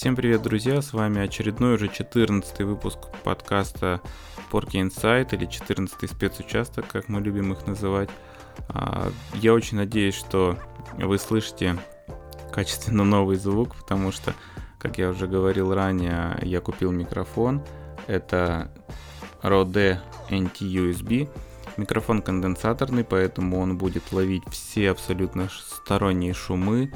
Всем привет, друзья! С вами очередной уже 14 выпуск подкаста Porky Insight или 14 спецучасток, как мы любим их называть. А, я очень надеюсь, что вы слышите качественно новый звук, потому что, как я уже говорил ранее, я купил микрофон. Это Rode NT-USB. Микрофон конденсаторный, поэтому он будет ловить все абсолютно сторонние шумы,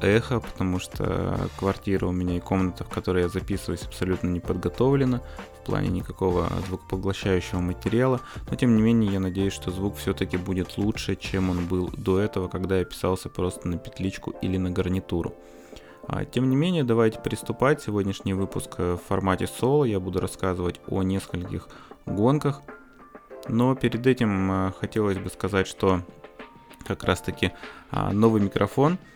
эхо, потому что квартира у меня и комната, в которой я записываюсь, абсолютно не подготовлена в плане никакого звукопоглощающего материала. Но тем не менее, я надеюсь, что звук все-таки будет лучше, чем он был до этого, когда я писался просто на петличку или на гарнитуру. А, тем не менее, давайте приступать. Сегодняшний выпуск в формате соло. Я буду рассказывать о нескольких гонках. Но перед этим а, хотелось бы сказать, что как раз таки а, новый микрофон – Э,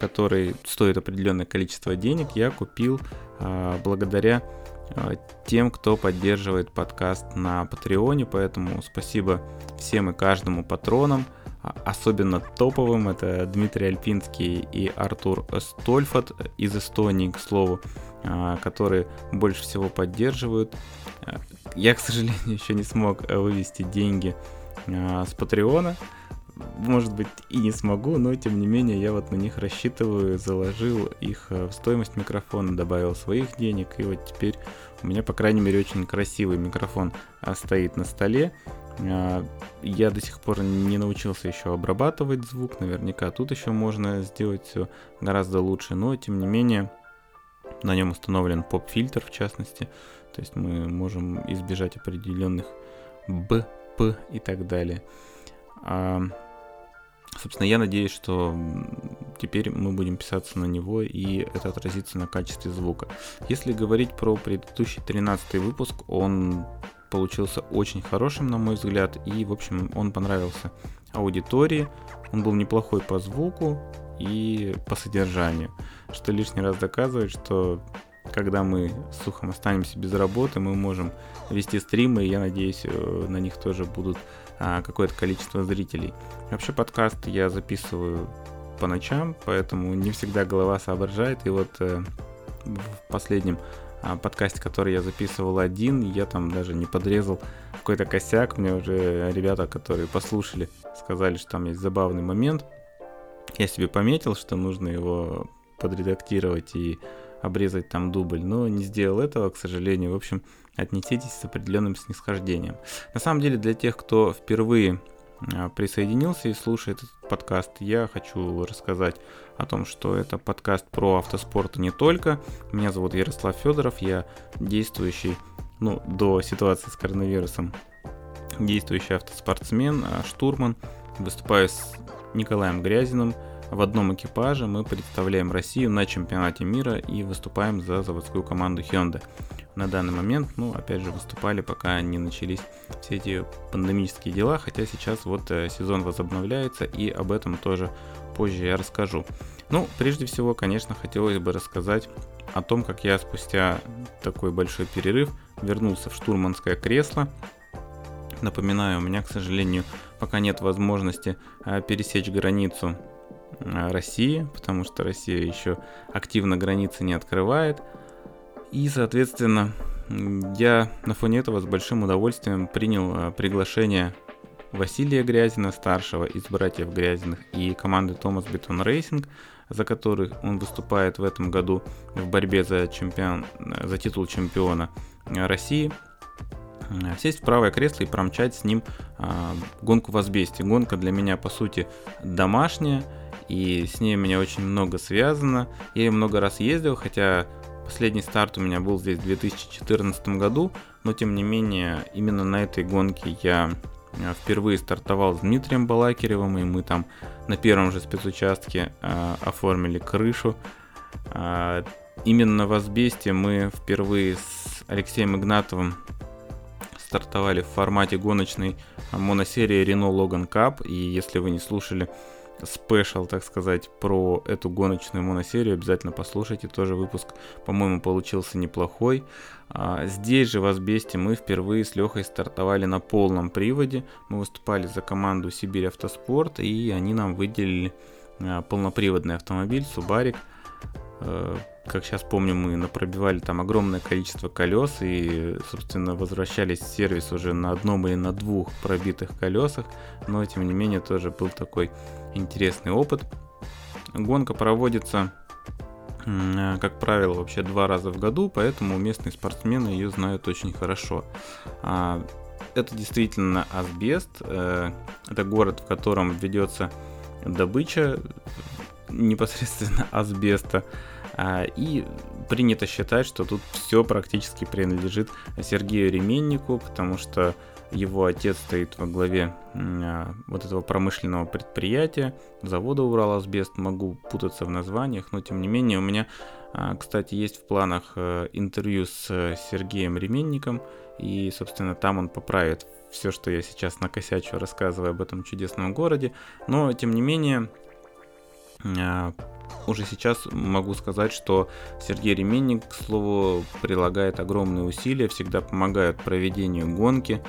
который стоит определенное количество денег, я купил э, благодаря э, тем, кто поддерживает подкаст на Патреоне, поэтому спасибо всем и каждому патронам, а, особенно топовым, это Дмитрий Альпинский и Артур Стольфат из Эстонии, к слову, которые больше всего поддерживают. Я, к сожалению, еще не смог вывести деньги с Патреона, может быть, и не смогу, но тем не менее я вот на них рассчитываю, заложил их э, в стоимость микрофона, добавил своих денег, и вот теперь у меня, по крайней мере, очень красивый микрофон а, стоит на столе. А, я до сих пор не научился еще обрабатывать звук, наверняка тут еще можно сделать все гораздо лучше, но тем не менее на нем установлен поп-фильтр в частности, то есть мы можем избежать определенных Б, П и так далее. Собственно, я надеюсь, что теперь мы будем писаться на него, и это отразится на качестве звука. Если говорить про предыдущий 13 выпуск, он получился очень хорошим, на мой взгляд, и, в общем, он понравился аудитории. Он был неплохой по звуку и по содержанию, что лишний раз доказывает, что когда мы с Сухом останемся без работы, мы можем вести стримы, и я надеюсь, э, на них тоже будут а, какое-то количество зрителей. Вообще подкаст я записываю по ночам, поэтому не всегда голова соображает. И вот э, в последнем а, подкасте, который я записывал один, я там даже не подрезал какой-то косяк. Мне уже ребята, которые послушали, сказали, что там есть забавный момент. Я себе пометил, что нужно его подредактировать и обрезать там дубль, но не сделал этого, к сожалению. В общем, отнеситесь с определенным снисхождением. На самом деле, для тех, кто впервые а, присоединился и слушает этот подкаст, я хочу рассказать о том, что это подкаст про автоспорт и не только. Меня зовут Ярослав Федоров, я действующий, ну, до ситуации с коронавирусом, действующий автоспортсмен, а, штурман. Выступаю с Николаем Грязиным, в одном экипаже мы представляем Россию на чемпионате мира и выступаем за заводскую команду Hyundai. На данный момент, ну, опять же, выступали, пока не начались все эти пандемические дела, хотя сейчас вот э, сезон возобновляется, и об этом тоже позже я расскажу. Ну, прежде всего, конечно, хотелось бы рассказать о том, как я спустя такой большой перерыв вернулся в штурманское кресло. Напоминаю, у меня, к сожалению, пока нет возможности э, пересечь границу России, потому что Россия еще активно границы не открывает. И, соответственно, я на фоне этого с большим удовольствием принял э, приглашение Василия Грязина, старшего из братьев Грязиных, и команды Thomas Beton Racing, за которых он выступает в этом году в борьбе за, чемпион, э, за титул чемпиона России, сесть в правое кресло и промчать с ним гонку в. Гонка для меня, по сути, домашняя, и с ней меня очень много связано. Я ее много раз ездил, хотя последний старт у меня был здесь в 2014 году, но тем не менее именно на этой гонке я э, впервые стартовал с Дмитрием Балакиревым, и мы там на первом же спецучастке э, оформили крышу. Э, именно в Азбесте мы впервые с Алексеем Игнатовым стартовали в формате гоночной моносерии Renault Logan Cup, и если вы не слушали спешл, так сказать, про эту гоночную моносерию, обязательно послушайте. Тоже выпуск, по-моему, получился неплохой. А, здесь же в Асбесте мы впервые с Лехой стартовали на полном приводе. Мы выступали за команду Сибирь Автоспорт, и они нам выделили а, полноприводный автомобиль Субарик. Э, как сейчас помню, мы напробивали там огромное количество колес и, собственно, возвращались в сервис уже на одном или на двух пробитых колесах, но, тем не менее, тоже был такой интересный опыт. Гонка проводится, э, как правило, вообще два раза в году, поэтому местные спортсмены ее знают очень хорошо. А, это действительно асбест, э, это город, в котором ведется добыча непосредственно асбеста. А, и принято считать, что тут все практически принадлежит Сергею Ременнику, потому что его отец стоит во главе а, вот этого промышленного предприятия, завода Ураласбест. Могу путаться в названиях, но тем не менее у меня, а, кстати, есть в планах э, интервью с э, Сергеем Ременником, и, собственно, там он поправит все, что я сейчас накосячу, рассказывая об этом чудесном городе. Но, тем не менее, а, уже сейчас могу сказать, что Сергей Ременник, к слову, прилагает огромные усилия, всегда помогает проведению гонки,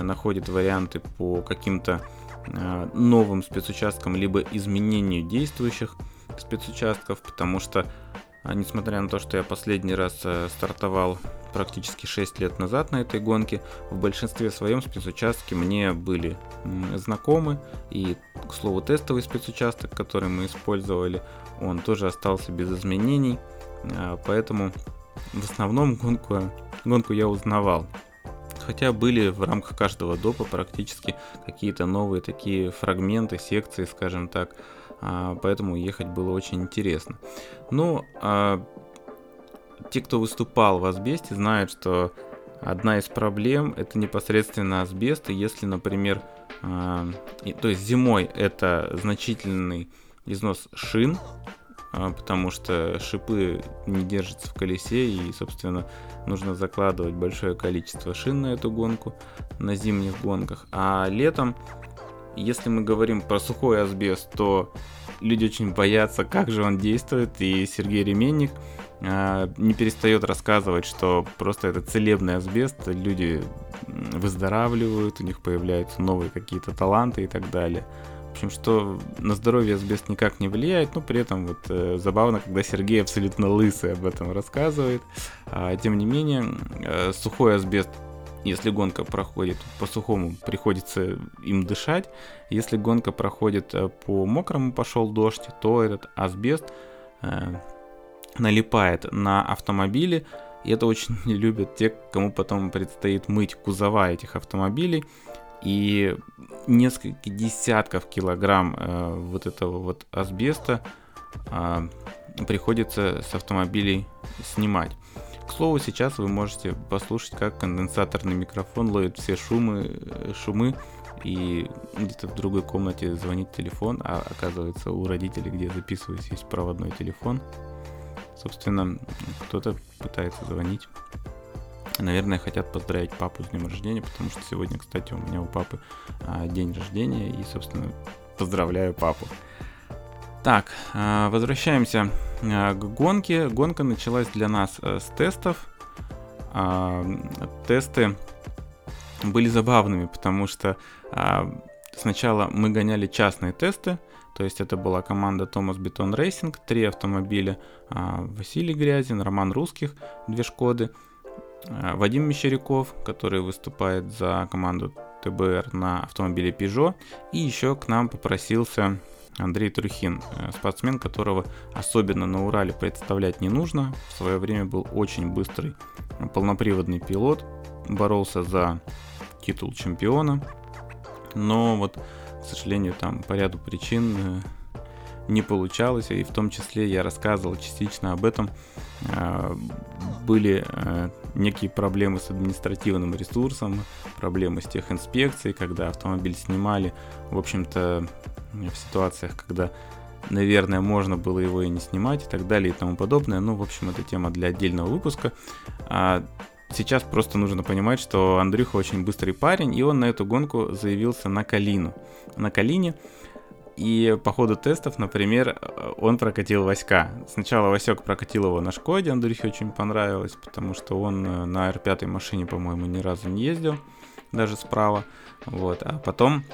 находит варианты по каким-то а, новым спецучасткам, либо изменению действующих спецучастков, потому что, несмотря на то, что я последний раз э, стартовал практически 6 лет назад на этой гонке, в большинстве своем спецучастки мне были знакомы. И, к слову, тестовый спецучасток, который мы использовали, он тоже остался без изменений. Поэтому в основном гонку, гонку я узнавал. Хотя были в рамках каждого допа практически какие-то новые такие фрагменты, секции, скажем так. А, поэтому ехать было очень интересно. Ну, а те, кто выступал в асбесте, знают, что одна из проблем это непосредственно асбест. И если, например, э, то есть зимой это значительный износ шин, потому что шипы не держатся в колесе и, собственно, нужно закладывать большое количество шин на эту гонку на зимних гонках. А летом, если мы говорим про сухой асбест, то люди очень боятся, как же он действует, и Сергей Ременник а, не перестает рассказывать, что просто это целебный асбест, люди выздоравливают, у них появляются новые какие-то таланты и так далее. В общем, что на здоровье асбест никак не влияет, но при этом вот э, забавно, когда Сергей абсолютно лысый об этом рассказывает. А, тем не менее, э, сухой асбест если гонка проходит по сухому, приходится им дышать. Если гонка проходит э, по мокрому, пошел дождь, то этот асбест э, налипает на автомобили. И это очень любят те, кому потом предстоит мыть кузова этих автомобилей. И несколько десятков килограмм э, вот этого вот асбеста э, приходится с автомобилей снимать. К слову, сейчас вы можете послушать, как конденсаторный микрофон ловит все шумы, шумы и где-то в другой комнате звонит телефон, а оказывается у родителей, где записываюсь, есть проводной телефон. Собственно, кто-то пытается звонить. Наверное, хотят поздравить папу с днем рождения, потому что сегодня, кстати, у меня у папы а, день рождения, и, собственно, поздравляю папу. Так, а, возвращаемся а, к гонке. Гонка началась для нас э, с тестов. Тесты были забавными, потому что сначала мы гоняли частные тесты, то есть это была команда Thomas Beton Racing, три автомобиля, Василий Грязин, Роман Русских, две Шкоды, Вадим Мещеряков, который выступает за команду ТБР на автомобиле Peugeot, и еще к нам попросился Андрей Трухин, э, спортсмен, которого особенно на Урале представлять не нужно. В свое время был очень быстрый полноприводный пилот, боролся за титул чемпиона, но вот, к сожалению, там по ряду причин э, не получалось, и в том числе я рассказывал частично об этом. Э, были некие проблемы с административным ресурсом, проблемы с техинспекцией, когда автомобиль снимали, в общем-то, в ситуациях, когда, наверное, можно было его и не снимать и так далее и тому подобное. Ну, в общем, это тема для отдельного выпуска. А сейчас просто нужно понимать, что Андрюха очень быстрый парень, и он на эту гонку заявился на Калину. На Калине и по ходу тестов, например, он прокатил Васька. Сначала Васек прокатил его на Шкоде, Андрюхе очень понравилось, потому что он э, на R5 машине, по-моему, ни разу не ездил, даже справа. Вот. А потом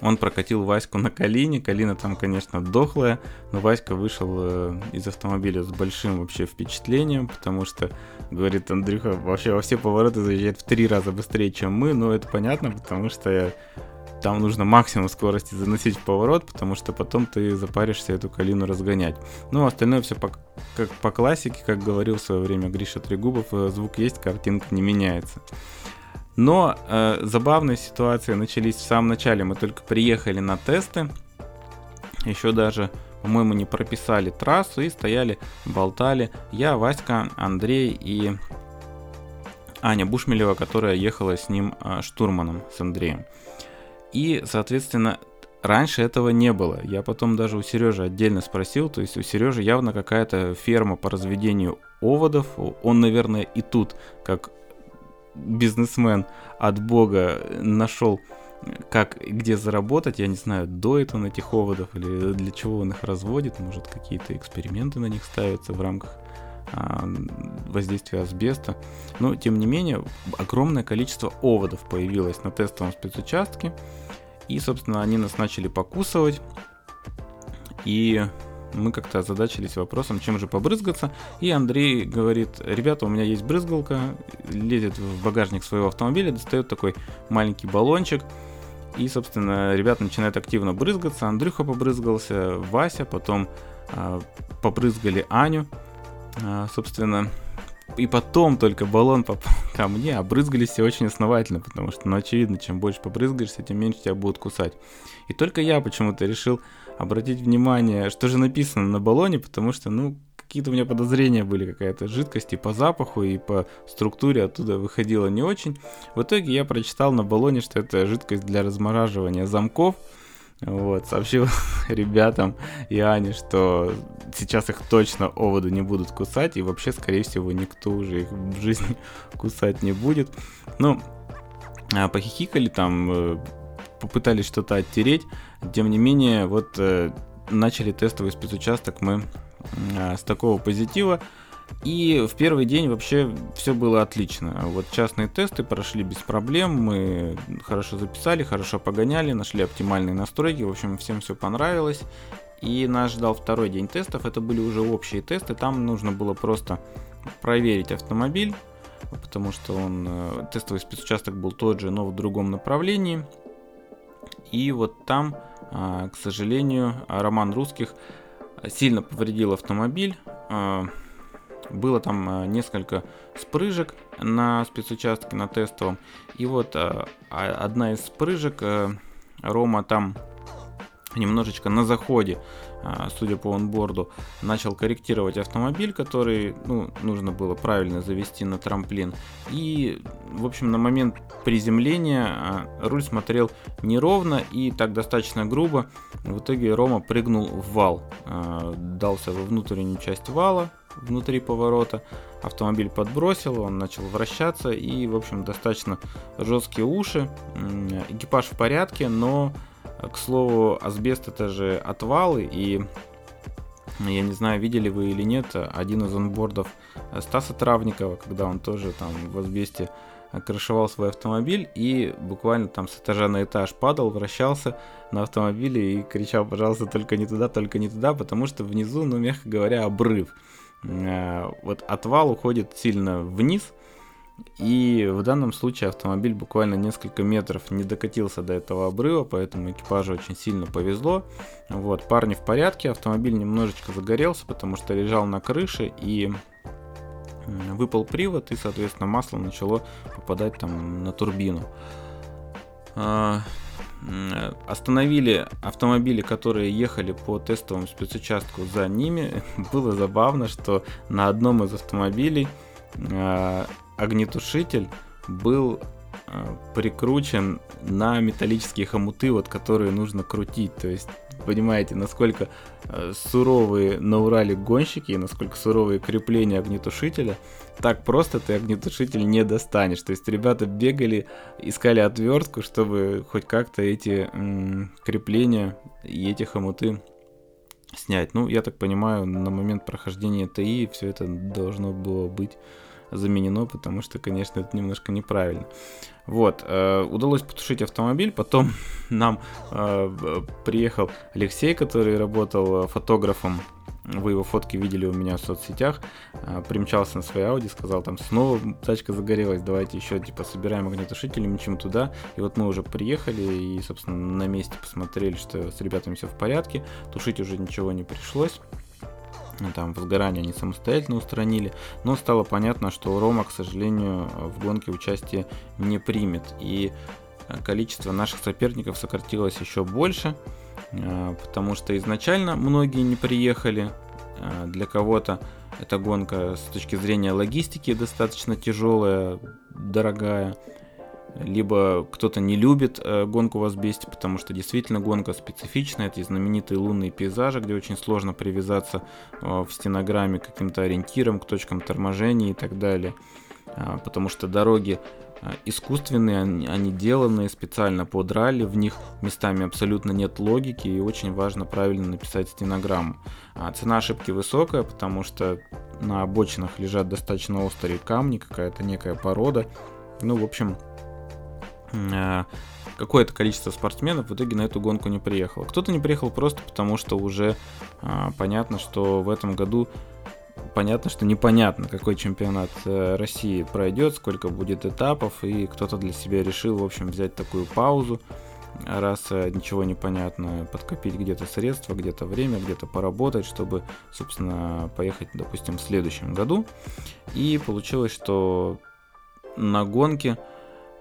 он прокатил Ваську на Калине. Калина там, конечно, дохлая, но Васька вышел э, из автомобиля с большим вообще впечатлением, потому что, говорит Андрюха, вообще во все повороты заезжает в три раза быстрее, чем мы. Но это понятно, потому что там нужно максимум скорости заносить в поворот, потому что потом ты запаришься эту калину разгонять. Ну, остальное все по, как по классике, как говорил в свое время Гриша Трегубов, э, звук есть, картинка не меняется. Но э, забавные ситуации начались в самом начале. Мы только приехали на тесты, еще даже, по-моему, не прописали трассу и стояли, болтали. Я, Васька, Андрей и Аня Бушмелева, которая ехала с ним э, штурманом, с Андреем. И, соответственно, раньше этого не было. Я потом даже у Сережи отдельно спросил, то есть у Сережи явно какая-то ферма по разведению оводов. Он, наверное, и тут, как бизнесмен от бога, нашел как где заработать, я не знаю, доит он этих оводов или для чего он их разводит, может какие-то эксперименты на них ставятся в рамках воздействия асбеста. Но, тем не менее, огромное количество оводов появилось на тестовом спецучастке. И, собственно, они нас начали покусывать. И мы как-то озадачились вопросом, чем же побрызгаться. И Андрей говорит, ребята, у меня есть брызгалка, лезет в багажник своего автомобиля, достает такой маленький баллончик. И, собственно, ребята начинают активно брызгаться. Андрюха побрызгался, Вася, потом э, побрызгали Аню. Э, собственно, и потом только баллон попал ко мне, а брызгались все очень основательно, потому что, ну, очевидно, чем больше побрызгаешься, тем меньше тебя будут кусать. И только я почему-то решил обратить внимание, что же написано на баллоне, потому что, ну, какие-то у меня подозрения были, какая-то жидкость и по запаху, и по структуре оттуда выходила не очень. В итоге я прочитал на баллоне, что это жидкость для размораживания замков, вот, сообщил ребятам и Ане, что сейчас их точно оводы не будут кусать, и вообще, скорее всего, никто уже их в жизни кусать не будет. Ну, а, похихикали там, э, попытались что-то оттереть, тем не менее, вот э, начали тестовый спецучасток мы а, с такого позитива, и в первый день вообще все было отлично. Вот частные тесты прошли без проблем, мы хорошо записали, хорошо погоняли, нашли оптимальные настройки, в общем, всем все понравилось. И нас ждал второй день тестов, это были уже общие тесты, там нужно было просто проверить автомобиль, потому что он, э, тестовый спецучасток был тот же, но в другом направлении. И вот там, а, к сожалению, Роман Русских сильно повредил автомобиль, а, было там э, несколько спрыжек на спецучастке, на тестовом. И вот э, одна из спрыжек, э, Рома там немножечко на заходе, судя по онборду, начал корректировать автомобиль, который ну, нужно было правильно завести на трамплин. И, в общем, на момент приземления руль смотрел неровно и так достаточно грубо. В итоге Рома прыгнул в вал, дался во внутреннюю часть вала, внутри поворота. Автомобиль подбросил, он начал вращаться и, в общем, достаточно жесткие уши. Экипаж в порядке, но, к слову, асбест это же отвалы и я не знаю, видели вы или нет, один из онбордов Стаса Травникова, когда он тоже там в асбесте крышевал свой автомобиль и буквально там с этажа на этаж падал, вращался на автомобиле и кричал, пожалуйста, только не туда, только не туда, потому что внизу, ну, мягко говоря, обрыв. Э, вот отвал уходит сильно вниз, и в данном случае автомобиль буквально несколько метров не докатился до этого обрыва, поэтому экипажу очень сильно повезло. Вот, парни в порядке, автомобиль немножечко загорелся, потому что лежал на крыше и выпал привод, и, соответственно, масло начало попадать там на турбину. А, остановили автомобили, которые ехали по тестовому спецучастку за ними. Было забавно, что на одном из автомобилей э, огнетушитель был э, прикручен на металлические хомуты, вот которые нужно крутить. То есть понимаете, насколько э, суровые на Урале гонщики и насколько суровые крепления огнетушителя, так просто ты огнетушитель не достанешь. То есть ребята бегали, искали отвертку, чтобы хоть как-то эти м- крепления и эти хомуты снять. Ну, я так понимаю, на момент прохождения ТИ все это должно было быть заменено, потому что, конечно, это немножко неправильно. Вот, э, удалось потушить автомобиль, потом нам э, приехал Алексей, который работал фотографом вы его фотки видели у меня в соцсетях, а, примчался на своей Ауди, сказал, там снова тачка загорелась, давайте еще типа собираем огнетушители, мчим туда. И вот мы уже приехали и, собственно, на месте посмотрели, что с ребятами все в порядке, тушить уже ничего не пришлось. Ну, там возгорание они самостоятельно устранили, но стало понятно, что Рома, к сожалению, в гонке участие не примет. И количество наших соперников сократилось еще больше. А, потому что изначально многие не приехали. А, для кого-то эта гонка с точки зрения логистики достаточно тяжелая, дорогая. Либо кто-то не любит э, гонку в Азбесте, потому что действительно гонка специфичная. Это знаменитые лунные пейзажи, где очень сложно привязаться э, в стенограмме к каким-то ориентирам, к точкам торможения и так далее. А, потому что дороги искусственные, они, они деланы специально под ралли, в них местами абсолютно нет логики и очень важно правильно написать стенограмму. А цена ошибки высокая, потому что на обочинах лежат достаточно острые камни, какая-то некая порода. Ну, в общем, а, какое-то количество спортсменов в итоге на эту гонку не приехало. Кто-то не приехал просто потому, что уже а, понятно, что в этом году понятно, что непонятно, какой чемпионат э, России пройдет, сколько будет этапов, и кто-то для себя решил, в общем, взять такую паузу, раз э, ничего не понятно, подкопить где-то средства, где-то время, где-то поработать, чтобы, собственно, поехать, допустим, в следующем году. И получилось, что на гонке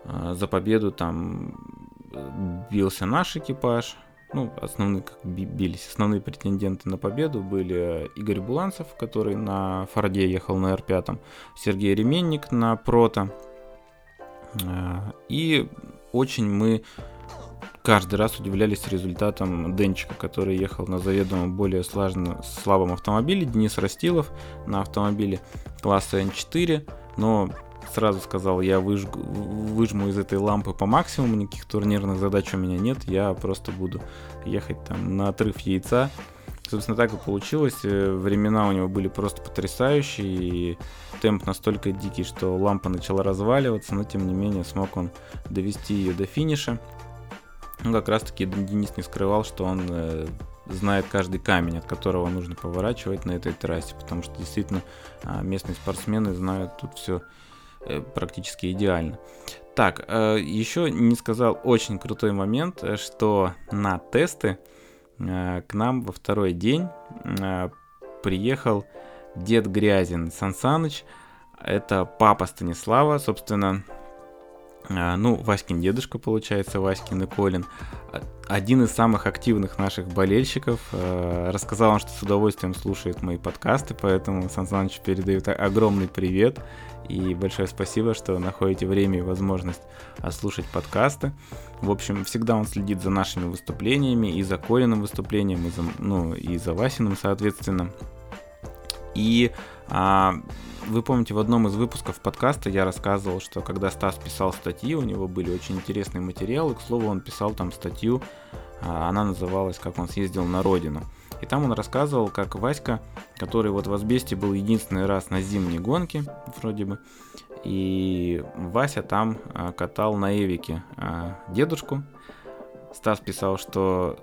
э, за победу там бился наш экипаж, ну, основные, как бились, основные претенденты на победу были Игорь Буланцев, который на Форде ехал на R5, Сергей Ременник на Прото. А, и очень мы каждый раз удивлялись результатом Денчика, который ехал на заведомо более сложно, слабом автомобиле, Денис Растилов на автомобиле класса N4, но сразу сказал, я выжгу, выжму из этой лампы по максимуму, никаких турнирных задач у меня нет, я просто буду ехать там на отрыв яйца. Собственно, так и получилось. Э, времена у него были просто потрясающие, и темп настолько дикий, что лампа начала разваливаться, но тем не менее смог он довести ее до финиша. Ну, как раз таки Денис не скрывал, что он э, знает каждый камень, от которого нужно поворачивать на этой трассе, потому что действительно э, местные спортсмены знают тут все практически идеально. Так, э, еще не сказал очень крутой момент, э, что на тесты к нам во второй день приехал дед Грязин Сансаныч. Это папа Станислава, собственно, ну, Васькин дедушка, получается, Васькин и Колин. Один из самых активных наших болельщиков. Рассказал он, что с удовольствием слушает мои подкасты, поэтому Сан Саныч передает огромный привет. И большое спасибо, что находите время и возможность слушать подкасты. В общем, всегда он следит за нашими выступлениями, и за Колиным выступлением, и за, ну, и за Васиным, соответственно. И а, вы помните, в одном из выпусков подкаста я рассказывал, что когда Стас писал статьи, у него были очень интересные материалы. К слову, он писал там статью, а, она называлась «Как он съездил на родину». И там он рассказывал, как Васька, который вот в Азбесте был единственный раз на зимней гонке, вроде бы, и Вася там а, катал на Эвике а, дедушку. Стас писал, что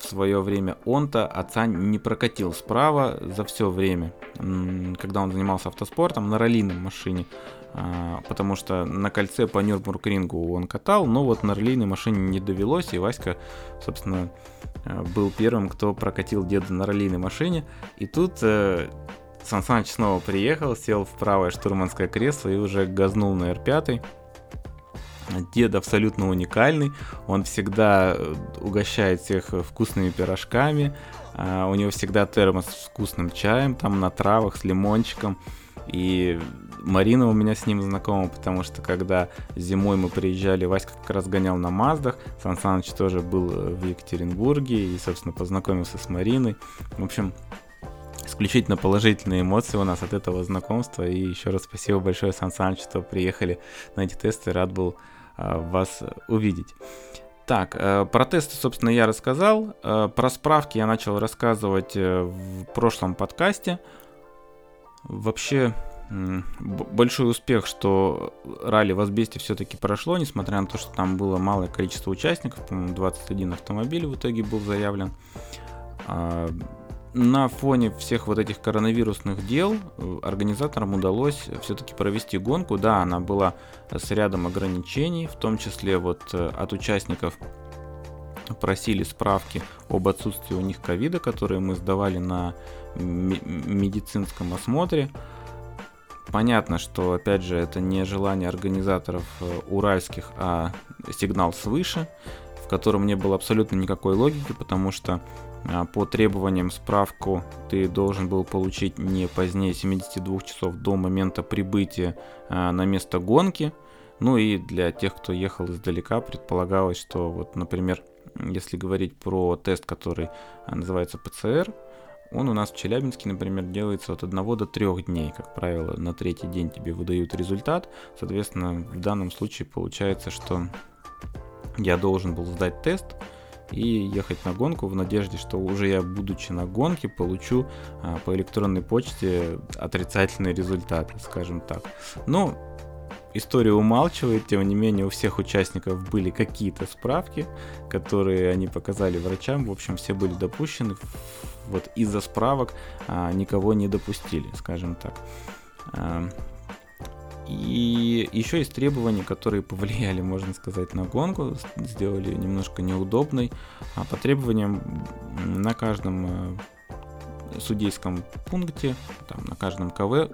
в свое время он-то отца не прокатил справа за все время, когда он занимался автоспортом на раллийном машине. А, потому что на кольце по Нюрбургрингу он катал, но вот на раллийной машине не довелось, и Васька, собственно, э, был первым, кто прокатил деда на раллийной машине. И тут э, Сан Саныч снова приехал, сел в правое штурманское кресло и уже газнул на R5. Дед абсолютно уникальный, он всегда э, угощает всех вкусными пирожками, а, у него всегда термос с вкусным чаем, там на травах, с лимончиком. И Марина у меня с ним знакома, потому что когда зимой мы приезжали, Васька как раз гонял на Маздах, Сан Саныч тоже был э, в Екатеринбурге и, собственно, познакомился с Мариной. В общем, исключительно положительные эмоции у нас от этого знакомства. И еще раз спасибо большое, Сан Саныч, что приехали на эти тесты. Рад был вас увидеть. Так, э, про тесты, собственно, я рассказал. Э, про справки я начал рассказывать в прошлом подкасте. Вообще, большой успех, что ралли в все-таки прошло, несмотря на то, что там было малое количество участников, по-моему, 21 автомобиль в итоге был заявлен. На фоне всех вот этих коронавирусных дел э, организаторам удалось все-таки провести гонку. Да, она была с рядом ограничений, в том числе вот э, от участников просили справки об отсутствии у них ковида, которые мы сдавали на медицинском осмотре. Понятно, что, опять же, это не желание организаторов э, уральских, а сигнал свыше, в котором не было абсолютно никакой логики, потому что по требованиям справку ты должен был получить не позднее 72 часов до момента прибытия а, на место гонки. Ну и для тех, кто ехал издалека, предполагалось, что вот, например, если говорить про тест, который а, называется ПЦР, он у нас в Челябинске, например, делается от 1 до 3 дней. Как правило, на третий день тебе выдают результат. Соответственно, в данном случае получается, что я должен был сдать тест, и ехать на гонку в надежде, что уже я, будучи на гонке, получу а, по электронной почте отрицательный результат, скажем так. Но история умалчивает, тем не менее у всех участников были какие-то справки, которые они показали врачам, в общем, все были допущены, вот из-за справок а, никого не допустили, скажем так. И еще есть требования, которые повлияли, можно сказать, на гонку, сделали немножко неудобной. А по требованиям на каждом э, судейском пункте, там, на каждом КВ,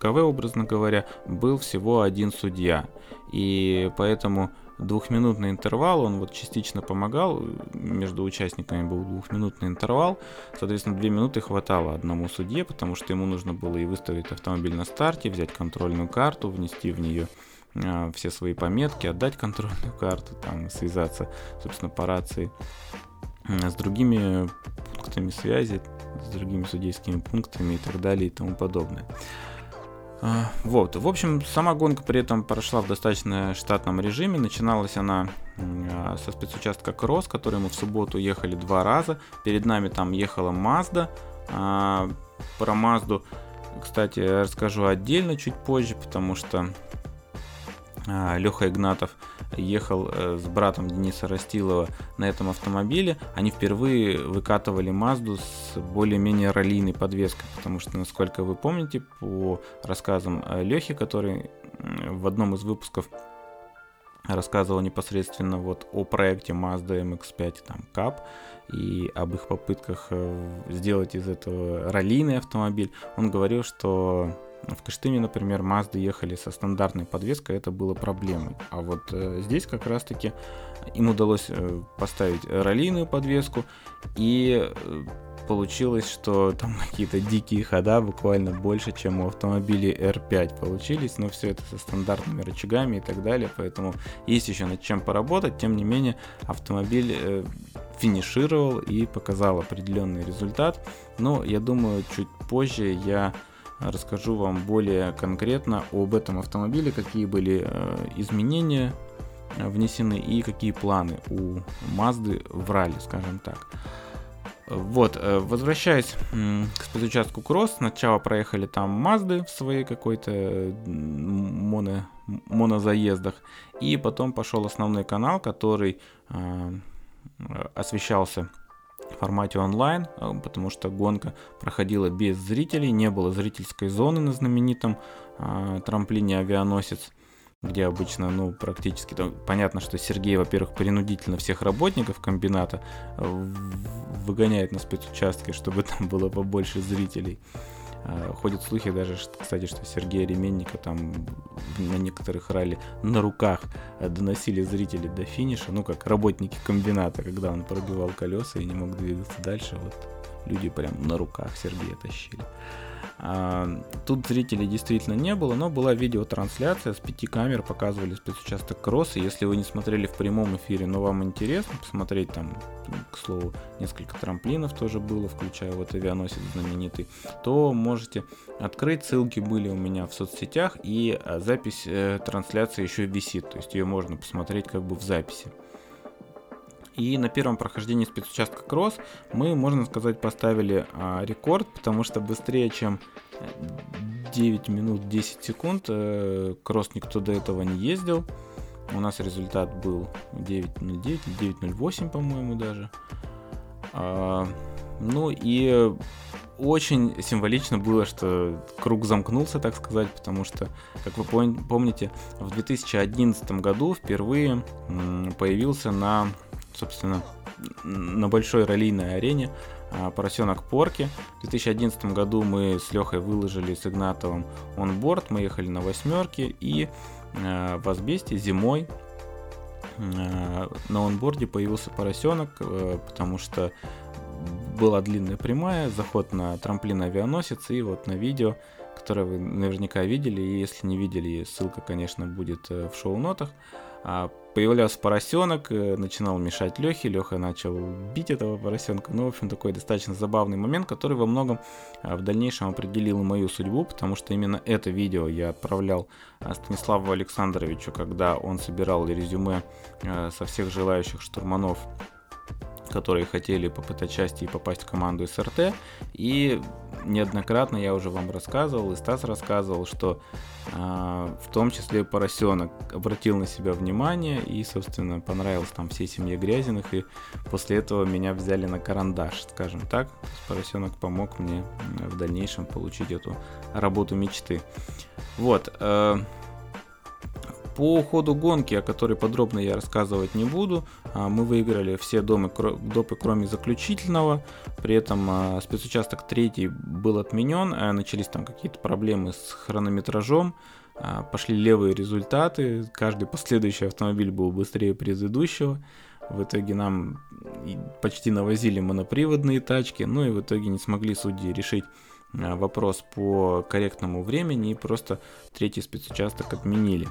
КВ, образно говоря, был всего один судья. И поэтому двухминутный интервал, он вот частично помогал, между участниками был двухминутный интервал, соответственно, две минуты хватало одному судье, потому что ему нужно было и выставить автомобиль на старте, взять контрольную карту, внести в нее а, все свои пометки, отдать контрольную карту, там, связаться, собственно, по рации с другими пунктами связи, с другими судейскими пунктами и так далее и тому подобное. А, вот, в общем, сама гонка при этом прошла в достаточно штатном режиме. Начиналась она а, со спецучастка Кросс, который мы в субботу ехали два раза. Перед нами там ехала Mazda. А, про Мазду, кстати, расскажу отдельно чуть позже, потому что Леха Игнатов ехал э, с братом Дениса Растилова на этом автомобиле. Они впервые выкатывали Мазду с более-менее раллийной подвеской, потому что, насколько вы помните, по рассказам э, Лехи, который в одном из выпусков рассказывал непосредственно вот о проекте Mazda MX-5 там Cup и об их попытках э, сделать из этого раллийный автомобиль. Он говорил, что в Кыштыме, например, Mazda ехали со стандартной подвеской, это было проблемой. А вот э, здесь как раз-таки им удалось э, поставить раллийную подвеску, и э, получилось, что там какие-то дикие хода, буквально больше, чем у автомобилей R5 получились, но все это со стандартными рычагами и так далее, поэтому есть еще над чем поработать, тем не менее автомобиль э, финишировал и показал определенный результат, но я думаю, чуть позже я расскажу вам более конкретно об этом автомобиле, какие были э, изменения э, внесены и какие планы у Mazda в ралли, скажем так. Вот, э, возвращаясь к спецучастку Кросс, сначала проехали там Мазды в своей какой-то моно, монозаездах, и потом пошел основной канал, который освещался формате онлайн, а, потому что гонка проходила без зрителей, не было зрительской зоны на знаменитом э, трамплине авианосец, где обычно, ну, практически, там, понятно, что Сергей, во-первых, принудительно всех работников комбината а, выгоняет на спецучастке, чтобы там было побольше зрителей. А, ходят слухи даже, кстати, что Сергея Ременника там на некоторых ралли на руках э, доносили зрители до финиша, ну как работники комбината, когда он пробивал колеса и не мог двигаться дальше, вот люди прям на руках Сергея тащили. А, тут зрителей действительно не было, но была видеотрансляция с пяти камер, показывали спецучасток кросса. Если вы не смотрели в прямом эфире, но вам интересно посмотреть, там, к слову, несколько трамплинов тоже было, включая вот авианосец знаменитый, то можете открыть. Ссылки были у меня в соцсетях, и а, запись э, трансляции еще висит, то есть ее можно посмотреть как бы в записи. И на первом прохождении спецучастка Кросс мы, можно сказать, поставили а, рекорд, потому что быстрее, чем 9 минут 10 секунд, э, Кросс никто до этого не ездил. У нас результат был 9.09 или 9.08, по-моему, даже. А, ну и очень символично было, что круг замкнулся, так сказать, потому что, как вы помните, в 2011 году впервые появился на, собственно, на большой раллийной арене а, поросенок Порки. В 2011 году мы с Лехой выложили с Игнатовым онборд, мы ехали на восьмерке и а, в Азбесте зимой а, на онборде появился поросенок, потому что была длинная прямая, заход на трамплин авианосец, и вот на видео, которое вы наверняка видели, и если не видели, ссылка, конечно, будет э, в шоу-нотах, появлялся поросенок, э, начинал мешать Лехе, Леха начал бить этого поросенка. Ну, в общем, такой достаточно забавный момент, который во многом а, в дальнейшем определил мою судьбу, потому что именно это видео я отправлял а, Станиславу Александровичу, когда он собирал резюме со всех желающих штурманов которые хотели попытать счастье и попасть в команду СРТ. И неоднократно я уже вам рассказывал, и Стас рассказывал, что э, в том числе поросенок обратил на себя внимание и, собственно, понравился там всей семье Грязиных, и после этого меня взяли на карандаш, скажем так. Поросенок помог мне в дальнейшем получить эту работу мечты. Вот. Э, по ходу гонки, о которой подробно я рассказывать не буду, а, мы выиграли все домы, допы, кроме заключительного. При этом а, спецучасток третий был отменен, а, начались там какие-то проблемы с хронометражом, пошли левые результаты, каждый последующий автомобиль был быстрее предыдущего. В итоге нам почти навозили моноприводные тачки, ну и в итоге не смогли судьи решить вопрос по корректному времени и просто третий спецучасток отменили.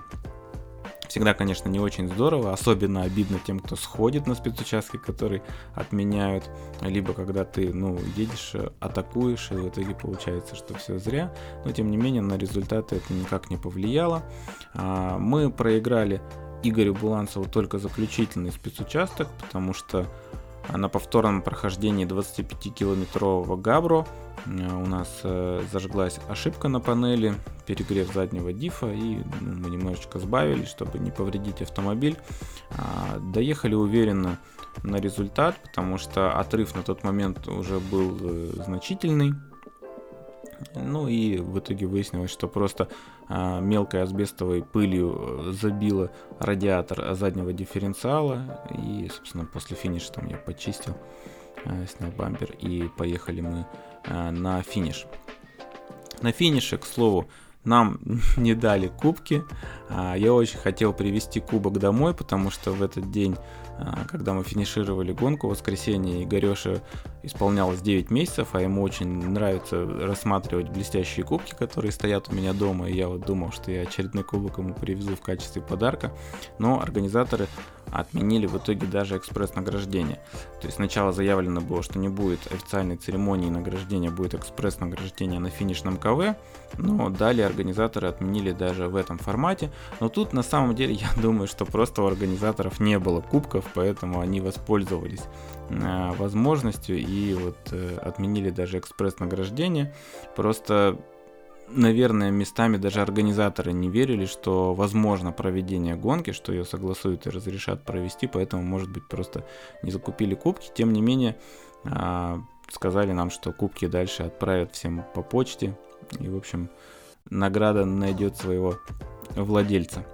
Всегда, конечно, не очень здорово, особенно обидно тем, кто сходит на спецучастки, которые отменяют, либо когда ты, ну, едешь, атакуешь, и в итоге получается, что все зря. Но, тем не менее, на результаты это никак не повлияло. А, мы проиграли Игорю Буланцеву только заключительный спецучасток, потому что на повторном прохождении 25-километрового Габро э, у нас э, зажглась ошибка на панели, перегрев заднего дифа, и ну, мы немножечко сбавили, чтобы не повредить автомобиль. А, доехали уверенно на результат, потому что отрыв на тот момент уже был э, значительный. Ну и в итоге выяснилось, что просто мелкой асбестовой пылью э, забило радиатор заднего дифференциала. И, собственно, после финиша там я почистил, а, снял бампер и поехали мы а, на финиш. На финише, к слову, нам не дали кубки. А, я очень хотел привезти кубок домой, потому что в этот день а, когда мы финишировали гонку в воскресенье, Игореша исполнялось 9 месяцев, а ему очень нравится рассматривать блестящие кубки, которые стоят у меня дома, и я вот думал, что я очередной кубок ему привезу в качестве подарка, но организаторы отменили в итоге даже экспресс-награждение. То есть сначала заявлено было, что не будет официальной церемонии награждения, будет экспресс-награждение на финишном КВ, но далее организаторы отменили даже в этом формате. Но тут на самом деле я думаю, что просто у организаторов не было кубков, поэтому они воспользовались э, возможностью и вот э, отменили даже экспресс-награждение. Просто наверное, местами даже организаторы не верили, что возможно проведение гонки, что ее согласуют и разрешат провести, поэтому, может быть, просто не закупили кубки. Тем не менее, а, сказали нам, что кубки дальше отправят всем по почте. И, в общем, награда найдет своего владельца.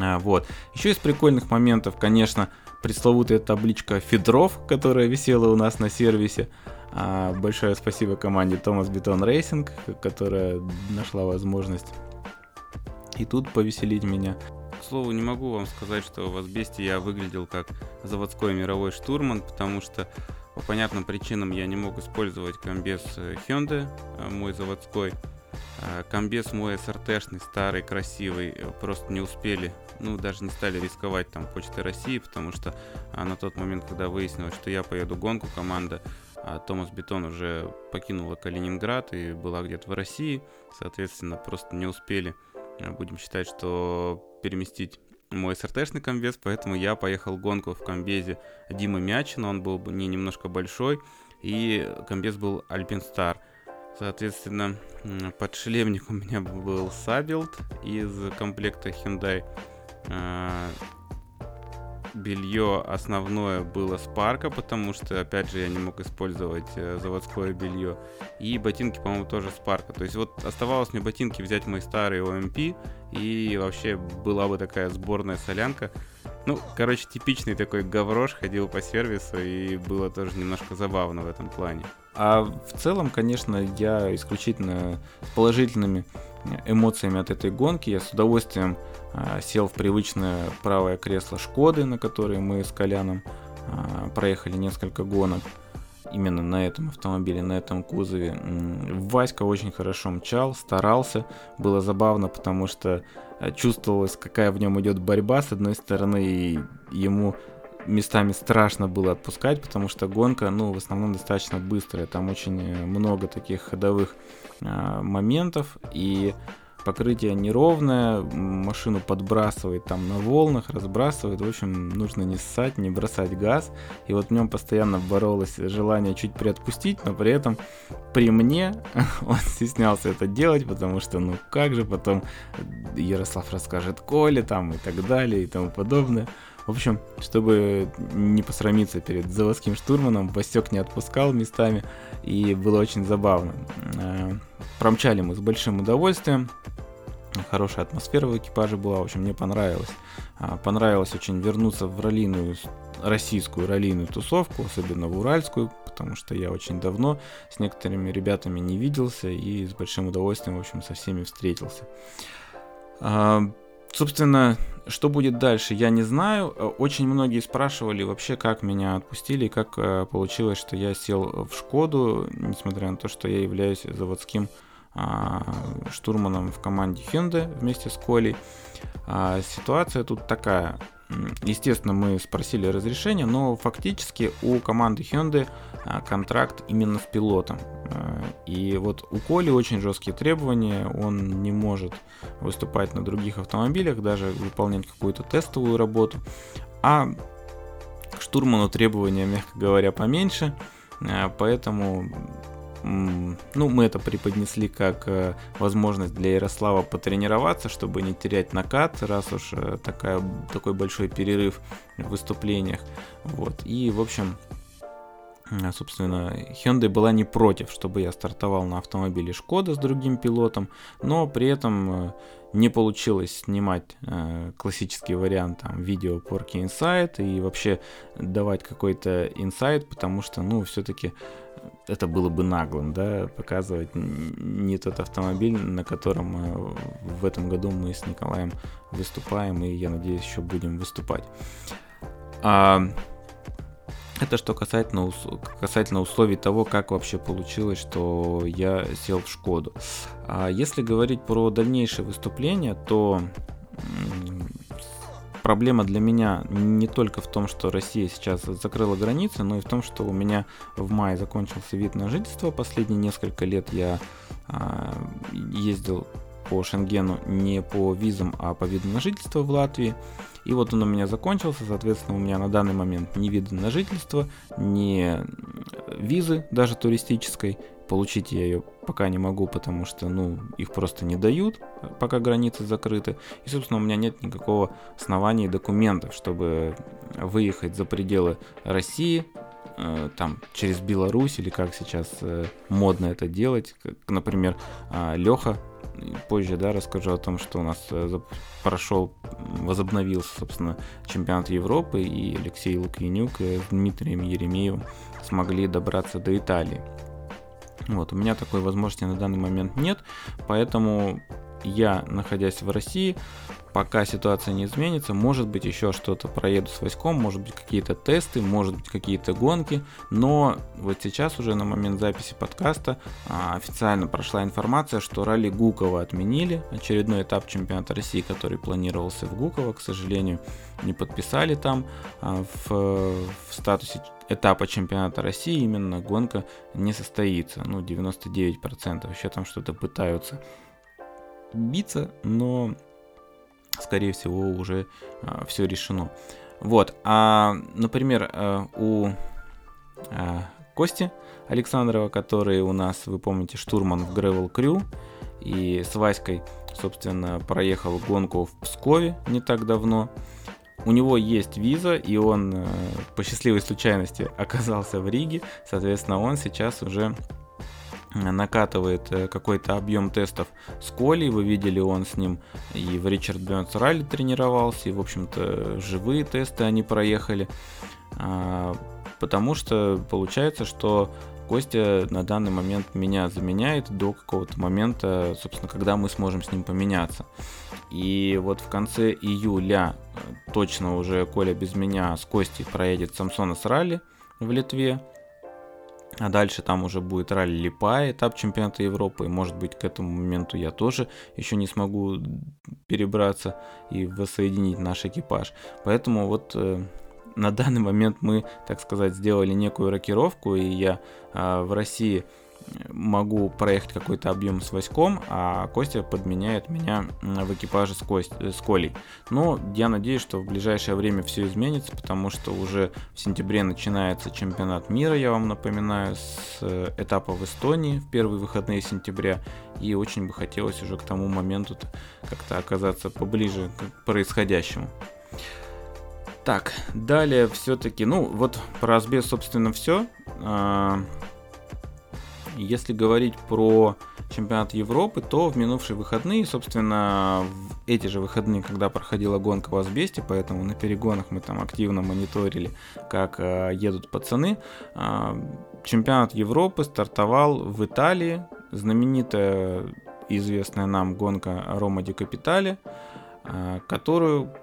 А, вот. Еще из прикольных моментов, конечно, пресловутая табличка Федров, которая висела у нас на сервисе. А большое спасибо команде Thomas Beton Racing, которая нашла возможность и тут повеселить меня. К слову, не могу вам сказать, что в Асбесте я выглядел как заводской мировой штурман, потому что по понятным причинам я не мог использовать комбез Hyundai, э, мой заводской. А комбез мой СРТшный, старый, красивый, э, просто не успели, ну, даже не стали рисковать там Почты России, потому что а, на тот момент, когда выяснилось, что я поеду гонку, команда а Томас Бетон уже покинула Калининград и была где-то в России, соответственно, просто не успели, а, будем считать, что переместить мой SRT шный комбез, поэтому я поехал гонку в комбезе Димы Мячина, он был не немножко большой, и комбез был Alpinestars. Соответственно, подшлемник у меня был Sabelt из комплекта Hyundai. А, белье основное было Sparco, потому что, опять же, я не мог использовать э, заводское белье. И ботинки, по-моему, тоже с парка. То есть вот оставалось мне ботинки взять мои старые OMP, и вообще была бы такая сборная солянка. Ну, короче, типичный такой гаврош, ходил по сервису, и было тоже немножко забавно в этом плане. А в целом, конечно, я исключительно с положительными эмоциями от этой гонки. Я с удовольствием сел в привычное правое кресло Шкоды, на которой мы с Коляном а, проехали несколько гонок именно на этом автомобиле, на этом кузове. Васька очень хорошо мчал, старался. Было забавно, потому что э, чувствовалось, какая в нем идет борьба. С одной стороны, ему местами страшно было отпускать, потому что гонка, ну, в основном достаточно быстрая. Там очень э, много таких ходовых э, моментов, и покрытие неровное, машину подбрасывает там на волнах, разбрасывает. В общем, нужно не ссать, не бросать газ. И вот в нем постоянно боролось желание чуть приотпустить, но при этом при мне он стеснялся это делать, потому что, ну как же, потом Ярослав расскажет Коле там и так далее и тому подобное. В общем, чтобы не посрамиться перед заводским штурманом, Васек не отпускал местами, и было очень забавно. Э, промчали мы с большим удовольствием. Хорошая атмосфера в экипаже была, в общем, мне понравилось. А, понравилось очень вернуться в раллийную, российскую раллийную тусовку, особенно в уральскую, потому что я очень давно с некоторыми ребятами не виделся и с большим удовольствием, в общем, со всеми встретился. Собственно, что будет дальше, я не знаю. Э, очень многие спрашивали вообще, как меня отпустили, как э, получилось, что я сел в Шкоду, несмотря на то, что я являюсь заводским а, штурманом в команде Hyundai вместе с Колей. А, ситуация тут такая. Естественно, мы спросили разрешения, но фактически у команды Hyundai контракт именно с пилотом. И вот у Коли очень жесткие требования, он не может выступать на других автомобилях, даже выполнять какую-то тестовую работу. А к штурману требования, мягко говоря, поменьше, поэтому ну, мы это преподнесли как э, возможность для Ярослава потренироваться, чтобы не терять накат, раз уж э, такая, такой большой перерыв в выступлениях. Вот. И, в общем, собственно, Hyundai была не против, чтобы я стартовал на автомобиле Шкода с другим пилотом, но при этом не получилось снимать э, классический вариант там, видео Porky Insight и вообще давать какой-то инсайт, потому что, ну, все-таки это было бы наглым, да, показывать не тот автомобиль, на котором э, в этом году мы с Николаем выступаем, и я надеюсь, еще будем выступать. А, это что касательно, касательно условий того, как вообще получилось, что я сел в Шкоду. А если говорить про дальнейшее выступление, то проблема для меня не только в том, что Россия сейчас закрыла границы, но и в том, что у меня в мае закончился вид на жительство. Последние несколько лет я а, ездил по Шенгену не по визам, а по виду на жительство в Латвии. И вот он у меня закончился, соответственно, у меня на данный момент ни вида на жительство, ни визы, даже туристической. Получить я ее пока не могу, потому что, ну, их просто не дают, пока границы закрыты. И, собственно, у меня нет никакого основания и документов, чтобы выехать за пределы России, э, там, через Беларусь, или как сейчас э, модно это делать. Как, например, э, Леха позже, да, расскажу о том, что у нас э, прошел, возобновился, собственно, чемпионат Европы, и Алексей Лукьянюк и Дмитрием Еремеевым смогли добраться до Италии. Вот, у меня такой возможности на данный момент нет, поэтому я, находясь в России, пока ситуация не изменится, может быть еще что-то проеду с войском, может быть какие-то тесты, может быть какие-то гонки, но вот сейчас уже на момент записи подкаста а, официально прошла информация, что ралли Гукова отменили, очередной этап чемпионата России, который планировался в Гуково, к сожалению, не подписали там а, в, в статусе этапа чемпионата России именно гонка не состоится, ну 99%, еще там что-то пытаются биться, но скорее всего, уже а, все решено. Вот, а, например, а, у а, Кости Александрова, который у нас, вы помните, штурман в Gravel Crew, и с Васькой, собственно, проехал гонку в Пскове не так давно. У него есть виза, и он э, по счастливой случайности оказался в Риге. Соответственно, он сейчас уже накатывает э, какой-то объем тестов с Колей. Вы видели, он с ним и в Ричард Бёрнс Ралли тренировался, и, в общем-то, живые тесты они проехали. А, потому что получается, что Костя на данный момент меня заменяет до какого-то момента, собственно, когда мы сможем с ним поменяться. И вот в конце июля э, точно уже Коля без меня с Костей проедет Самсона с ралли в Литве. А дальше там уже будет ралли Липа, этап чемпионата Европы. И может быть к этому моменту я тоже еще не смогу перебраться и воссоединить наш экипаж. Поэтому вот э, на данный момент мы, так сказать, сделали некую рокировку, и я э, в России могу проехать какой-то объем с Васьком, а Костя подменяет меня в экипаже с, Кость, э, с Колей. Но я надеюсь, что в ближайшее время все изменится, потому что уже в сентябре начинается чемпионат мира, я вам напоминаю, с э, этапа в Эстонии в первые выходные сентября. И очень бы хотелось уже к тому моменту как-то оказаться поближе к происходящему. Так, далее все-таки, ну вот про разбез, собственно, все. Если говорить про чемпионат Европы, то в минувшие выходные, собственно, в эти же выходные, когда проходила гонка в Асбесте, поэтому на перегонах мы там активно мониторили, как э, едут пацаны. Э, чемпионат Европы стартовал в Италии, знаменитая известная нам гонка Рома Ди Капитали, э, которую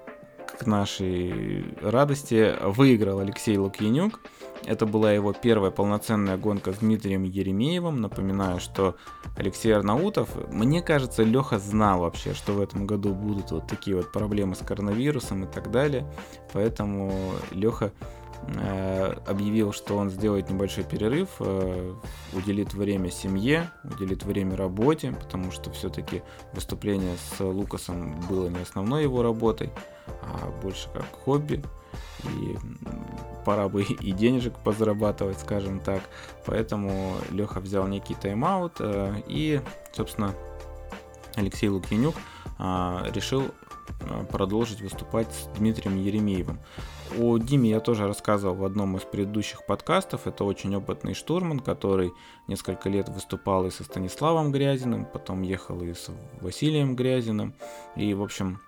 к нашей радости выиграл Алексей Лукьянюк. Это была его первая полноценная гонка с Дмитрием Еремеевым. Напоминаю, что Алексей Арнаутов, мне кажется, Леха знал вообще, что в этом году будут вот такие вот проблемы с коронавирусом и так далее. Поэтому Леха объявил, что он сделает небольшой перерыв, э, уделит время семье, уделит время работе, потому что все-таки выступление с Лукасом было не основной его работой а больше как хобби. И пора бы и денежек позарабатывать, скажем так. Поэтому Леха взял некий тайм-аут. Э, и, собственно, Алексей Лукьянюк решил э, продолжить выступать с Дмитрием Еремеевым. О Диме я тоже рассказывал в одном из предыдущих подкастов. Это очень опытный штурман, который несколько лет выступал и со Станиславом Грязиным, потом ехал и с Василием Грязиным. И, в общем,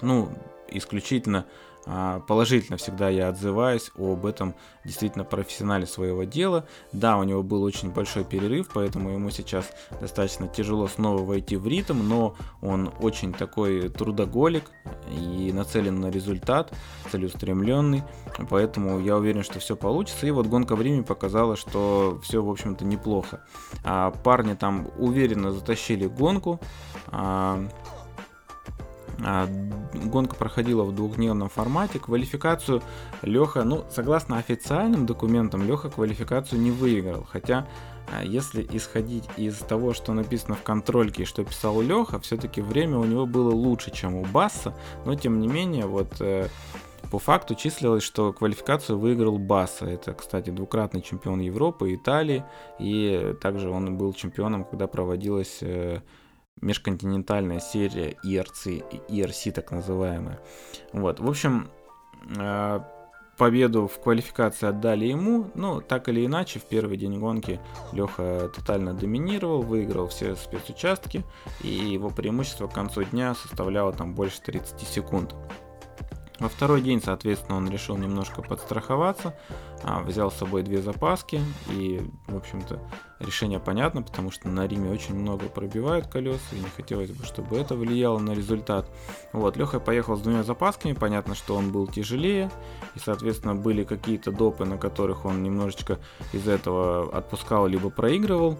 ну, исключительно положительно всегда я отзываюсь об этом действительно профессионале своего дела. Да, у него был очень большой перерыв, поэтому ему сейчас достаточно тяжело снова войти в ритм, но он очень такой трудоголик и нацелен на результат, целеустремленный, поэтому я уверен, что все получится. И вот гонка в Риме показала, что все, в общем-то, неплохо. А парни там уверенно затащили гонку. А, гонка проходила в двухдневном формате. Квалификацию Леха, ну, согласно официальным документам, Леха квалификацию не выиграл. Хотя, а, если исходить из того, что написано в контрольке, что писал Леха, все-таки время у него было лучше, чем у Басса. Но, тем не менее, вот э, по факту числилось, что квалификацию выиграл Басса. Это, кстати, двукратный чемпион Европы, Италии. И также он был чемпионом, когда проводилась э, межконтинентальная серия ERC, ERC так называемая. Вот, в общем, э, победу в квалификации отдали ему, но так или иначе в первый день гонки Леха тотально доминировал, выиграл все спецучастки, и его преимущество к концу дня составляло там больше 30 секунд. Во второй день, соответственно, он решил немножко подстраховаться, а, взял с собой две запаски, и, в общем-то, решение понятно, потому что на Риме очень много пробивают колеса, и не хотелось бы, чтобы это влияло на результат. Вот, Леха поехал с двумя запасками, понятно, что он был тяжелее, и, соответственно, были какие-то допы, на которых он немножечко из этого отпускал, либо проигрывал.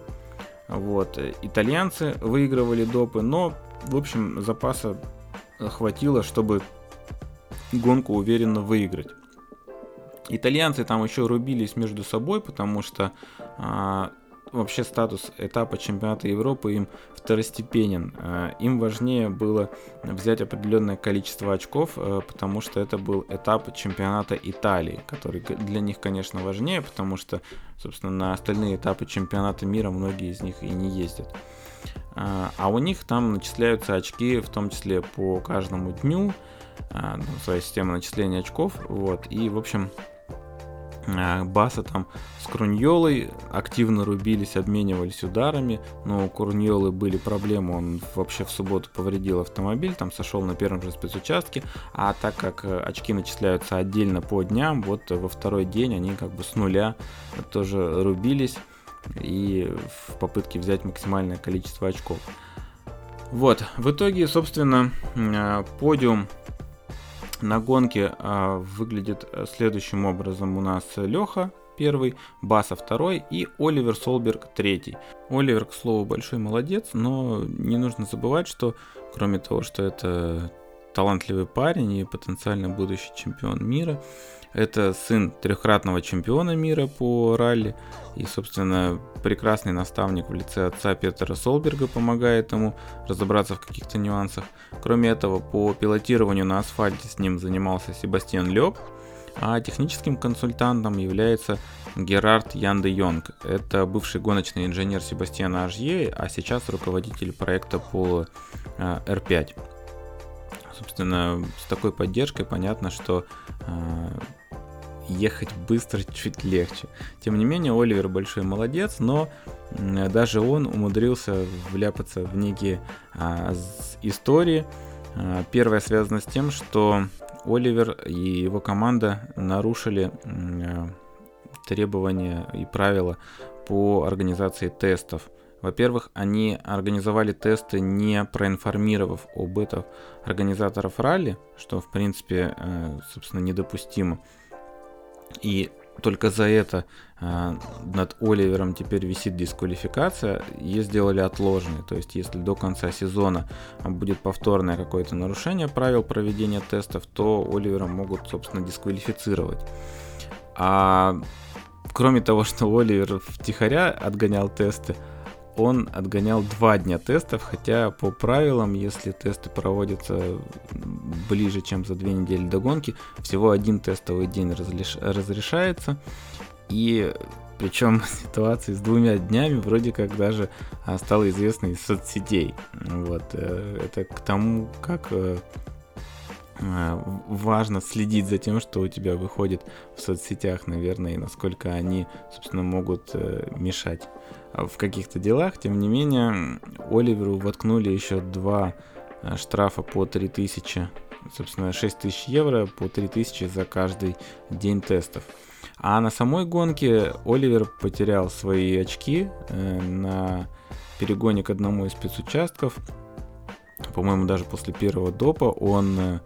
Вот, итальянцы выигрывали допы, но, в общем, запаса хватило, чтобы гонку уверенно выиграть. Итальянцы там еще рубились между собой, потому что а, вообще статус этапа чемпионата Европы им второстепенен. Э, им важнее было взять определенное количество очков, э, потому что это был этап чемпионата Италии, который для них, конечно, важнее, потому что, собственно, на остальные этапы чемпионата мира многие из них и не ездят. Э, а у них там начисляются очки, в том числе по каждому дню, своя система начисления очков, вот, и, в общем, а, Баса там с Круньолой активно рубились, обменивались ударами, но у Круньолы были проблемы, он вообще в субботу повредил автомобиль, там сошел на первом же спецучастке, а так как э, очки начисляются отдельно по дням, вот во второй день они как бы с нуля тоже рубились и в попытке взять максимальное количество очков. Вот, в итоге, собственно, а, подиум на гонке а, выглядит э, следующим образом. У нас Леха первый, Баса второй и Оливер Солберг третий. Оливер, к слову, большой молодец, но не нужно забывать, что кроме того, что это талантливый парень и потенциально будущий чемпион мира, это сын трехкратного чемпиона мира по ралли. И, собственно, прекрасный наставник в лице отца Петера Солберга помогает ему разобраться в каких-то нюансах. Кроме этого, по пилотированию на асфальте с ним занимался Себастьян Лёб, а техническим консультантом является Герард Янде Йонг. Это бывший гоночный инженер Себастьяна Ажье, а сейчас руководитель проекта по R5. Собственно, с такой поддержкой понятно, что э, ехать быстро чуть легче. Тем не менее, Оливер большой молодец, но даже он умудрился вляпаться в некие а, истории. А, первая связана с тем, что Оливер и его команда нарушили а, требования и правила по организации тестов. Во-первых, они организовали тесты, не проинформировав об этом организаторов ралли, что, в принципе, э, собственно, недопустимо. И только за это э, над Оливером теперь висит дисквалификация. Ее сделали отложенной. То есть, если до конца сезона будет повторное какое-то нарушение правил проведения тестов, то Оливера могут, собственно, дисквалифицировать. А кроме того, что Оливер втихаря отгонял тесты, он отгонял два дня тестов, хотя по правилам, если тесты проводятся ближе, чем за две недели до гонки, всего один тестовый день разлиш... разрешается. И причем ситуация с двумя днями вроде как даже а, стала известна из соцсетей. Вот. Э, это к тому, как э, э, важно следить за тем, что у тебя выходит в соцсетях, наверное, и насколько они, собственно, могут мешать в каких-то делах. Тем не менее, Оливеру воткнули еще два э, штрафа по 3000, собственно, 6000 евро по 3000 за каждый день тестов. А на самой гонке Оливер потерял свои очки э, на перегоне к одному из спецучастков. По-моему, даже после первого допа он э,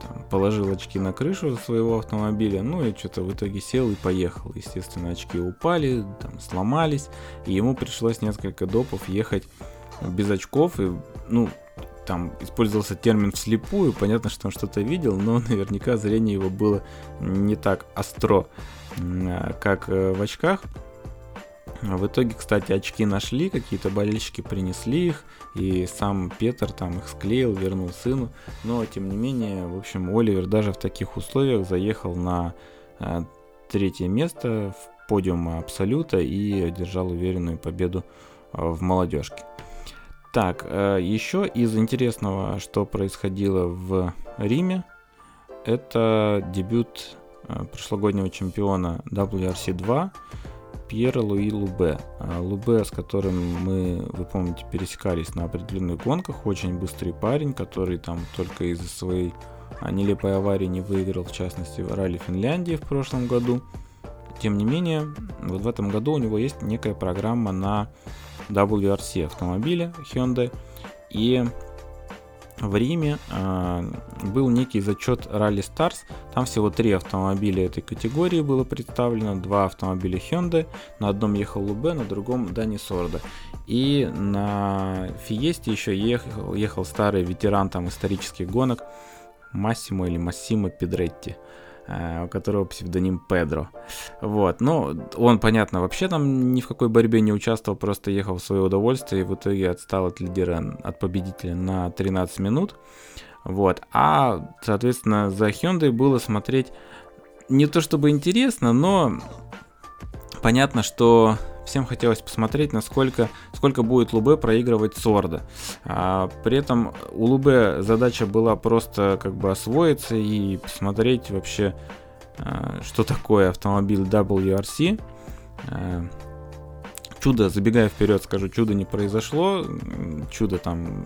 там, положил очки на крышу своего автомобиля, ну и что-то в итоге сел и поехал. Естественно, очки упали, там, сломались, и ему пришлось несколько допов ехать без очков, и, ну, там использовался термин вслепую, понятно, что он что-то видел, но наверняка зрение его было не так остро, как э, в очках. В итоге, кстати, очки нашли, какие-то болельщики принесли их, и сам Петр там их склеил, вернул сыну. Но, тем не менее, в общем, Оливер даже в таких условиях заехал на э, третье место в подиума Абсолюта и одержал уверенную победу э, в молодежке. Так, э, еще из интересного, что происходило в Риме, это дебют прошлогоднего чемпиона WRC 2 Пьера Луи Лубе. А, Лубе, с которым мы, вы помните, пересекались на определенных гонках, очень быстрый парень, который там только из-за своей а, нелепой аварии не выиграл, в частности, в ралли Финляндии в прошлом году. Тем не менее, вот в этом году у него есть некая программа на WRC автомобиле Hyundai, и в Риме э, был некий зачет Rally Stars. Там всего три автомобиля этой категории было представлено. Два автомобиля Hyundai. На одном ехал Лубе, на другом Дани Сорда. И на Фиесте еще ехал, ехал старый ветеран там исторических гонок Массимо или Массимо Педретти. Э, у которого псевдоним Педро. Вот, ну, он, понятно, вообще там ни в какой борьбе не участвовал, просто ехал в свое удовольствие и в итоге отстал от лидера, от победителя на 13 минут. Вот, а, соответственно, за Hyundai было смотреть не то чтобы интересно, но понятно, что всем хотелось посмотреть, насколько сколько будет Лубе проигрывать Сорда. А, при этом у Лубе задача была просто как бы освоиться и посмотреть вообще, а, что такое автомобиль WRC. А, чудо, забегая вперед, скажу, чудо не произошло. Чудо там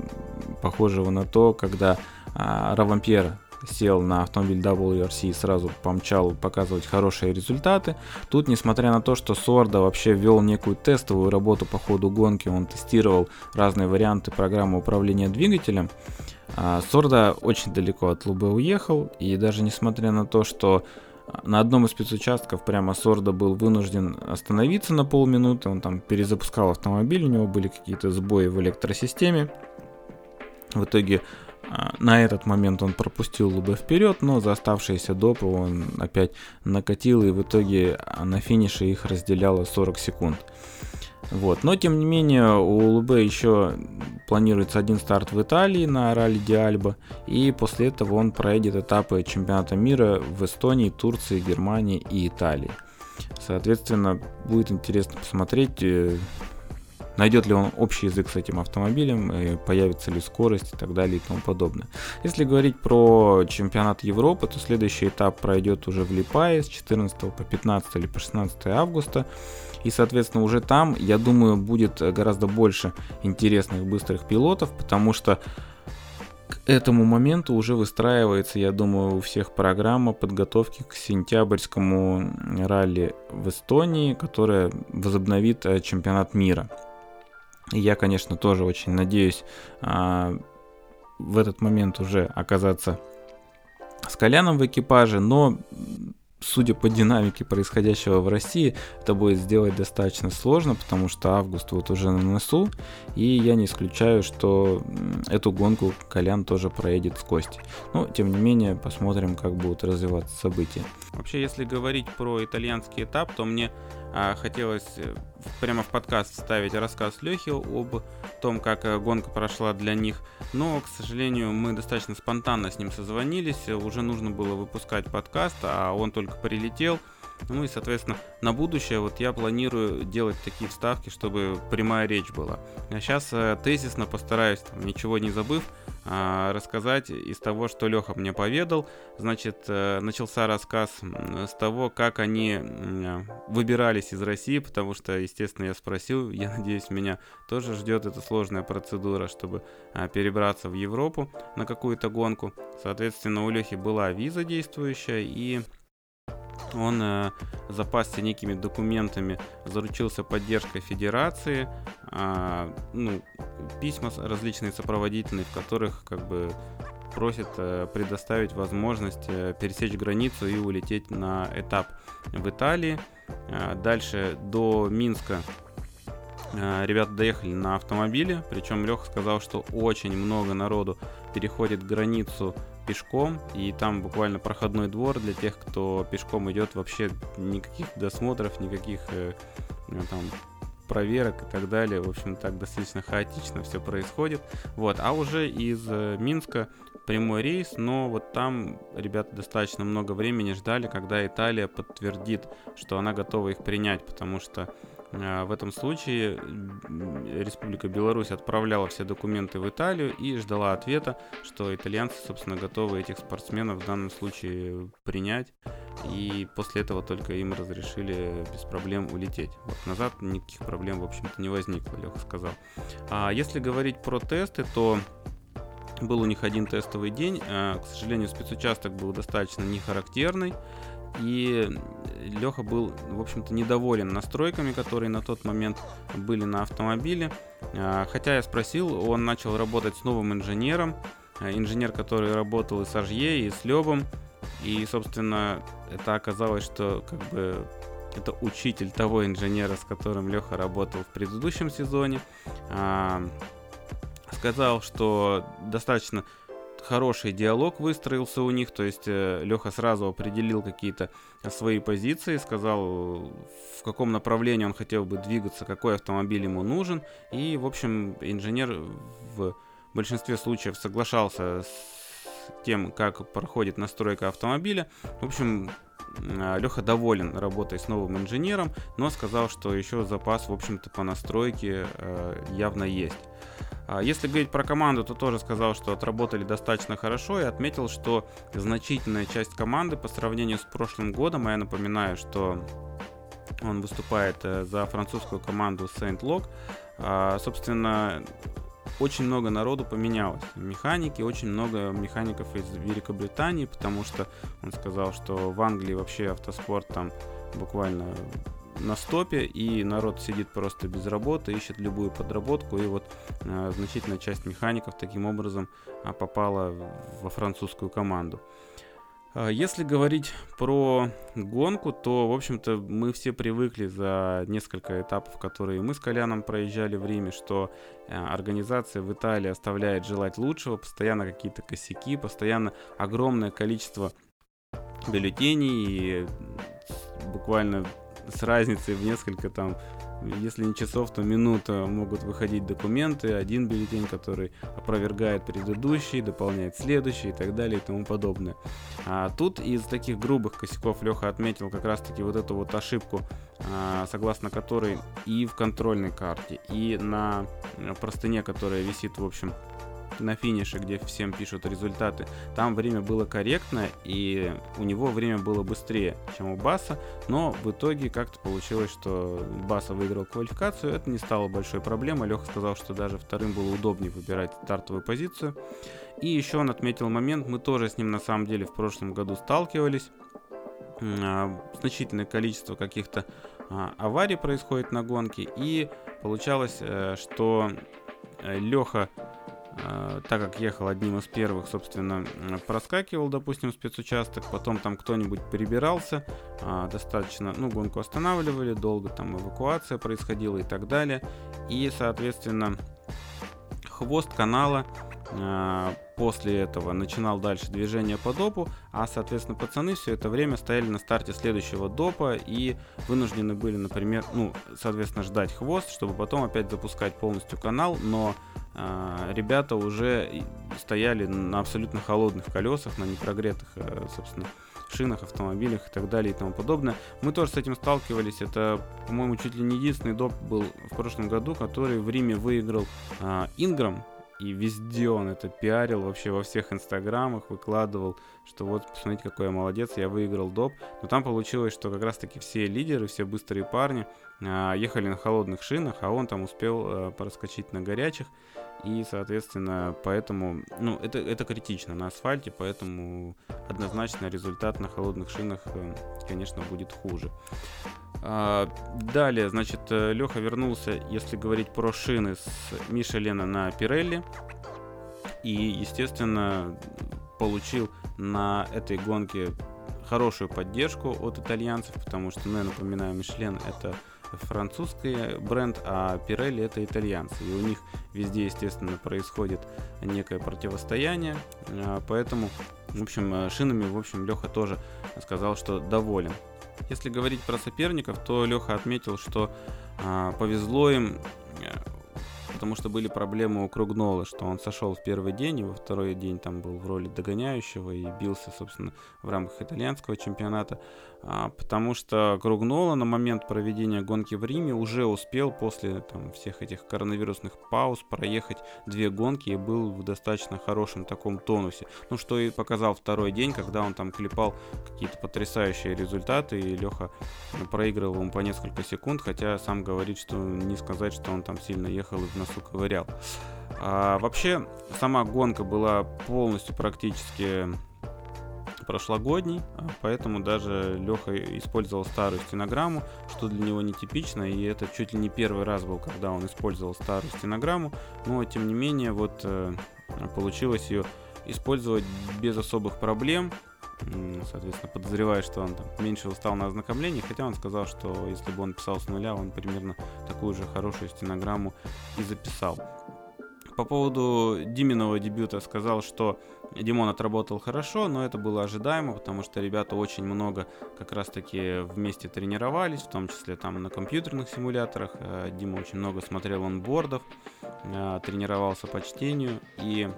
похожего на то, когда а, Равампьер сел на автомобиль WRC и сразу помчал показывать хорошие результаты. Тут, несмотря на то, что Сорда вообще вел некую тестовую работу по ходу гонки, он тестировал разные варианты программы управления двигателем, а, Сорда очень далеко от Лубе уехал, и даже несмотря на то, что на одном из спецучастков прямо Сорда был вынужден остановиться на полминуты, он там перезапускал автомобиль, у него были какие-то сбои в электросистеме. В итоге а, на этот момент он пропустил Лубе вперед, но за оставшиеся допы он опять накатил, и в итоге на финише их разделяло 40 секунд. Вот. Но тем не менее у Лубе еще планируется один старт в Италии на ралли Диальба, и после этого он проедет этапы чемпионата мира в Эстонии, Турции, Германии и Италии. Соответственно, будет интересно посмотреть, э, найдет ли он общий язык с этим автомобилем, появится ли скорость и так далее и тому подобное. Если говорить про чемпионат Европы, то следующий этап пройдет уже в Липае с 14 по 15 или по 16 августа. И, соответственно, уже там, я думаю, будет гораздо больше интересных быстрых пилотов, потому что к этому моменту уже выстраивается, я думаю, у всех программа подготовки к сентябрьскому ралли в Эстонии, которая возобновит э, чемпионат мира. Я, конечно, тоже очень надеюсь а, в этот момент уже оказаться с Коляном в экипаже, но судя по динамике происходящего в России, это будет сделать достаточно сложно, потому что август вот уже на носу, и я не исключаю, что эту гонку Колян тоже проедет с Костей. Но, тем не менее, посмотрим, как будут развиваться события. Вообще, если говорить про итальянский этап, то мне хотелось э, прямо в подкаст вставить рассказ Лехи об том, как э, гонка прошла для них. Но, к сожалению, мы достаточно спонтанно с ним созвонились. Уже нужно было выпускать подкаст, а он только прилетел. Ну и, соответственно, на будущее вот я планирую делать такие вставки, чтобы прямая речь была. А сейчас э, тезисно постараюсь, там, ничего не забыв, а, рассказать из того, что Леха мне поведал. Значит, э, начался рассказ с того, как они выбирались из России, потому что, естественно, я спросил, я надеюсь, меня тоже ждет эта сложная процедура, чтобы а, перебраться в Европу на какую-то гонку. Соответственно, у Лехи была виза действующая, и он э, запасся некими документами, заручился поддержкой федерации, э, ну, письма различные сопроводительные, в которых как бы просит э, предоставить возможность э, пересечь границу и улететь на этап в Италии. Э, дальше до Минска э, ребята доехали на автомобиле, причем Леха сказал, что очень много народу переходит границу пешком, и там буквально проходной двор для тех, кто пешком идет, вообще никаких досмотров, никаких э, ну, там проверок и так далее. В общем, так достаточно хаотично все происходит. Вот, а уже из э, Минска прямой рейс, но вот там ребята достаточно много времени ждали, когда Италия подтвердит, что она готова их принять, потому что в этом случае Республика Беларусь отправляла все документы в Италию и ждала ответа, что итальянцы, собственно, готовы этих спортсменов в данном случае принять. И после этого только им разрешили без проблем улететь. Вот назад никаких проблем, в общем-то, не возникло, Леха сказал. А если говорить про тесты, то был у них один тестовый день. А, к сожалению, спецучасток был достаточно нехарактерный. И Леха был, в общем-то, недоволен настройками, которые на тот момент были на автомобиле. А, хотя я спросил, он начал работать с новым инженером, а, инженер, который работал и с Ажье, и с Лебом. И, собственно, это оказалось, что как бы это учитель того инженера, с которым Леха работал в предыдущем сезоне. А, сказал, что достаточно хороший диалог выстроился у них, то есть э, Леха сразу определил какие-то свои позиции, сказал, в каком направлении он хотел бы двигаться, какой автомобиль ему нужен, и, в общем, инженер в большинстве случаев соглашался с тем, как проходит настройка автомобиля. В общем, а, Леха доволен работой с новым инженером, но сказал, что еще запас, в общем-то, по настройке э, явно есть. А если говорить про команду, то тоже сказал, что отработали достаточно хорошо и отметил, что значительная часть команды по сравнению с прошлым годом, а я напоминаю, что он выступает э, за французскую команду Saint-Log, а, собственно, очень много народу поменялось. Механики, очень много механиков из Великобритании, потому что он сказал, что в Англии вообще автоспорт там буквально на стопе, и народ сидит просто без работы, ищет любую подработку, и вот э, значительная часть механиков таким образом э, попала во французскую команду. А, если говорить про гонку, то, в общем-то, мы все привыкли за несколько этапов, которые мы с Коляном проезжали в Риме, что э, организация в Италии оставляет желать лучшего, постоянно какие-то косяки, постоянно огромное количество бюллетеней, и буквально с разницей в несколько там если не часов, то минута могут выходить документы, один бюллетень, который опровергает предыдущий, дополняет следующий и так далее и тому подобное. А тут из таких грубых косяков Леха отметил как раз-таки вот эту вот ошибку, а, согласно которой и в контрольной карте, и на простыне, которая висит, в общем, на финише, где всем пишут результаты, там время было корректно, и у него время было быстрее, чем у Баса, но в итоге как-то получилось, что Баса выиграл квалификацию, это не стало большой проблемой, Леха сказал, что даже вторым было удобнее выбирать стартовую позицию, и еще он отметил момент, мы тоже с ним на самом деле в прошлом году сталкивались, а, значительное количество каких-то а, аварий происходит на гонке, и получалось, э, что э, Леха так как ехал одним из первых, собственно, проскакивал, допустим, спецучасток, потом там кто-нибудь перебирался, а, достаточно, ну, гонку останавливали, долго там эвакуация происходила и так далее. И, соответственно, хвост канала после этого начинал дальше движение по допу, а, соответственно, пацаны все это время стояли на старте следующего допа и вынуждены были, например, ну, соответственно, ждать хвост, чтобы потом опять запускать полностью канал, но а, ребята уже стояли на абсолютно холодных колесах, на непрогретых, э, собственно, шинах, автомобилях и так далее и тому подобное. Мы тоже с этим сталкивались. Это, по-моему, чуть ли не единственный доп был в прошлом году, который в Риме выиграл Инграм, и везде он это пиарил, вообще во всех инстаграмах выкладывал, что вот, посмотрите, какой я молодец, я выиграл доп. Но там получилось, что как раз-таки все лидеры, все быстрые парни а, ехали на холодных шинах, а он там успел а, проскочить на горячих. И, соответственно, поэтому, ну, это, это критично на асфальте, поэтому однозначно результат на холодных шинах, э, конечно, будет хуже. А, далее, значит, э, Леха вернулся, если говорить про шины, с Мишелена на Пирелли. И, естественно, получил на этой гонке хорошую поддержку от итальянцев, потому что, ну, я напоминаю, Мишлен это французский бренд, а Pirelli это итальянцы. И у них везде, естественно, происходит некое противостояние, а, поэтому, в общем, э, шинами, в общем, Леха тоже сказал, что доволен. Если говорить про соперников, то Леха отметил, что а, повезло им э, потому что были проблемы у Кругнола, что он сошел в первый день, и во второй день там был в роли догоняющего и бился, собственно, в рамках итальянского чемпионата, потому что Кругнола на момент проведения гонки в Риме уже успел после там, всех этих коронавирусных пауз проехать две гонки и был в достаточно хорошем таком тонусе. Ну, что и показал второй день, когда он там клепал какие-то потрясающие результаты, и Леха проигрывал ему по несколько секунд, хотя сам говорит, что не сказать, что он там сильно ехал и в носу ковырял. А, вообще, сама гонка была полностью практически прошлогодней, а поэтому даже Леха использовал старую стенограмму, что для него нетипично, и это чуть ли не первый раз был, когда он использовал старую стенограмму, но тем не менее вот э, получилось ее использовать без особых проблем, соответственно, подозреваю, что он там меньше устал на ознакомлении, хотя он сказал, что если бы он писал с нуля, он примерно такую же хорошую стенограмму и записал. По поводу Диминого дебюта сказал, что Димон отработал хорошо, но это было ожидаемо, потому что ребята очень много как раз-таки вместе тренировались, в том числе там на компьютерных симуляторах. Э, Дима очень много смотрел онбордов, э, тренировался по чтению и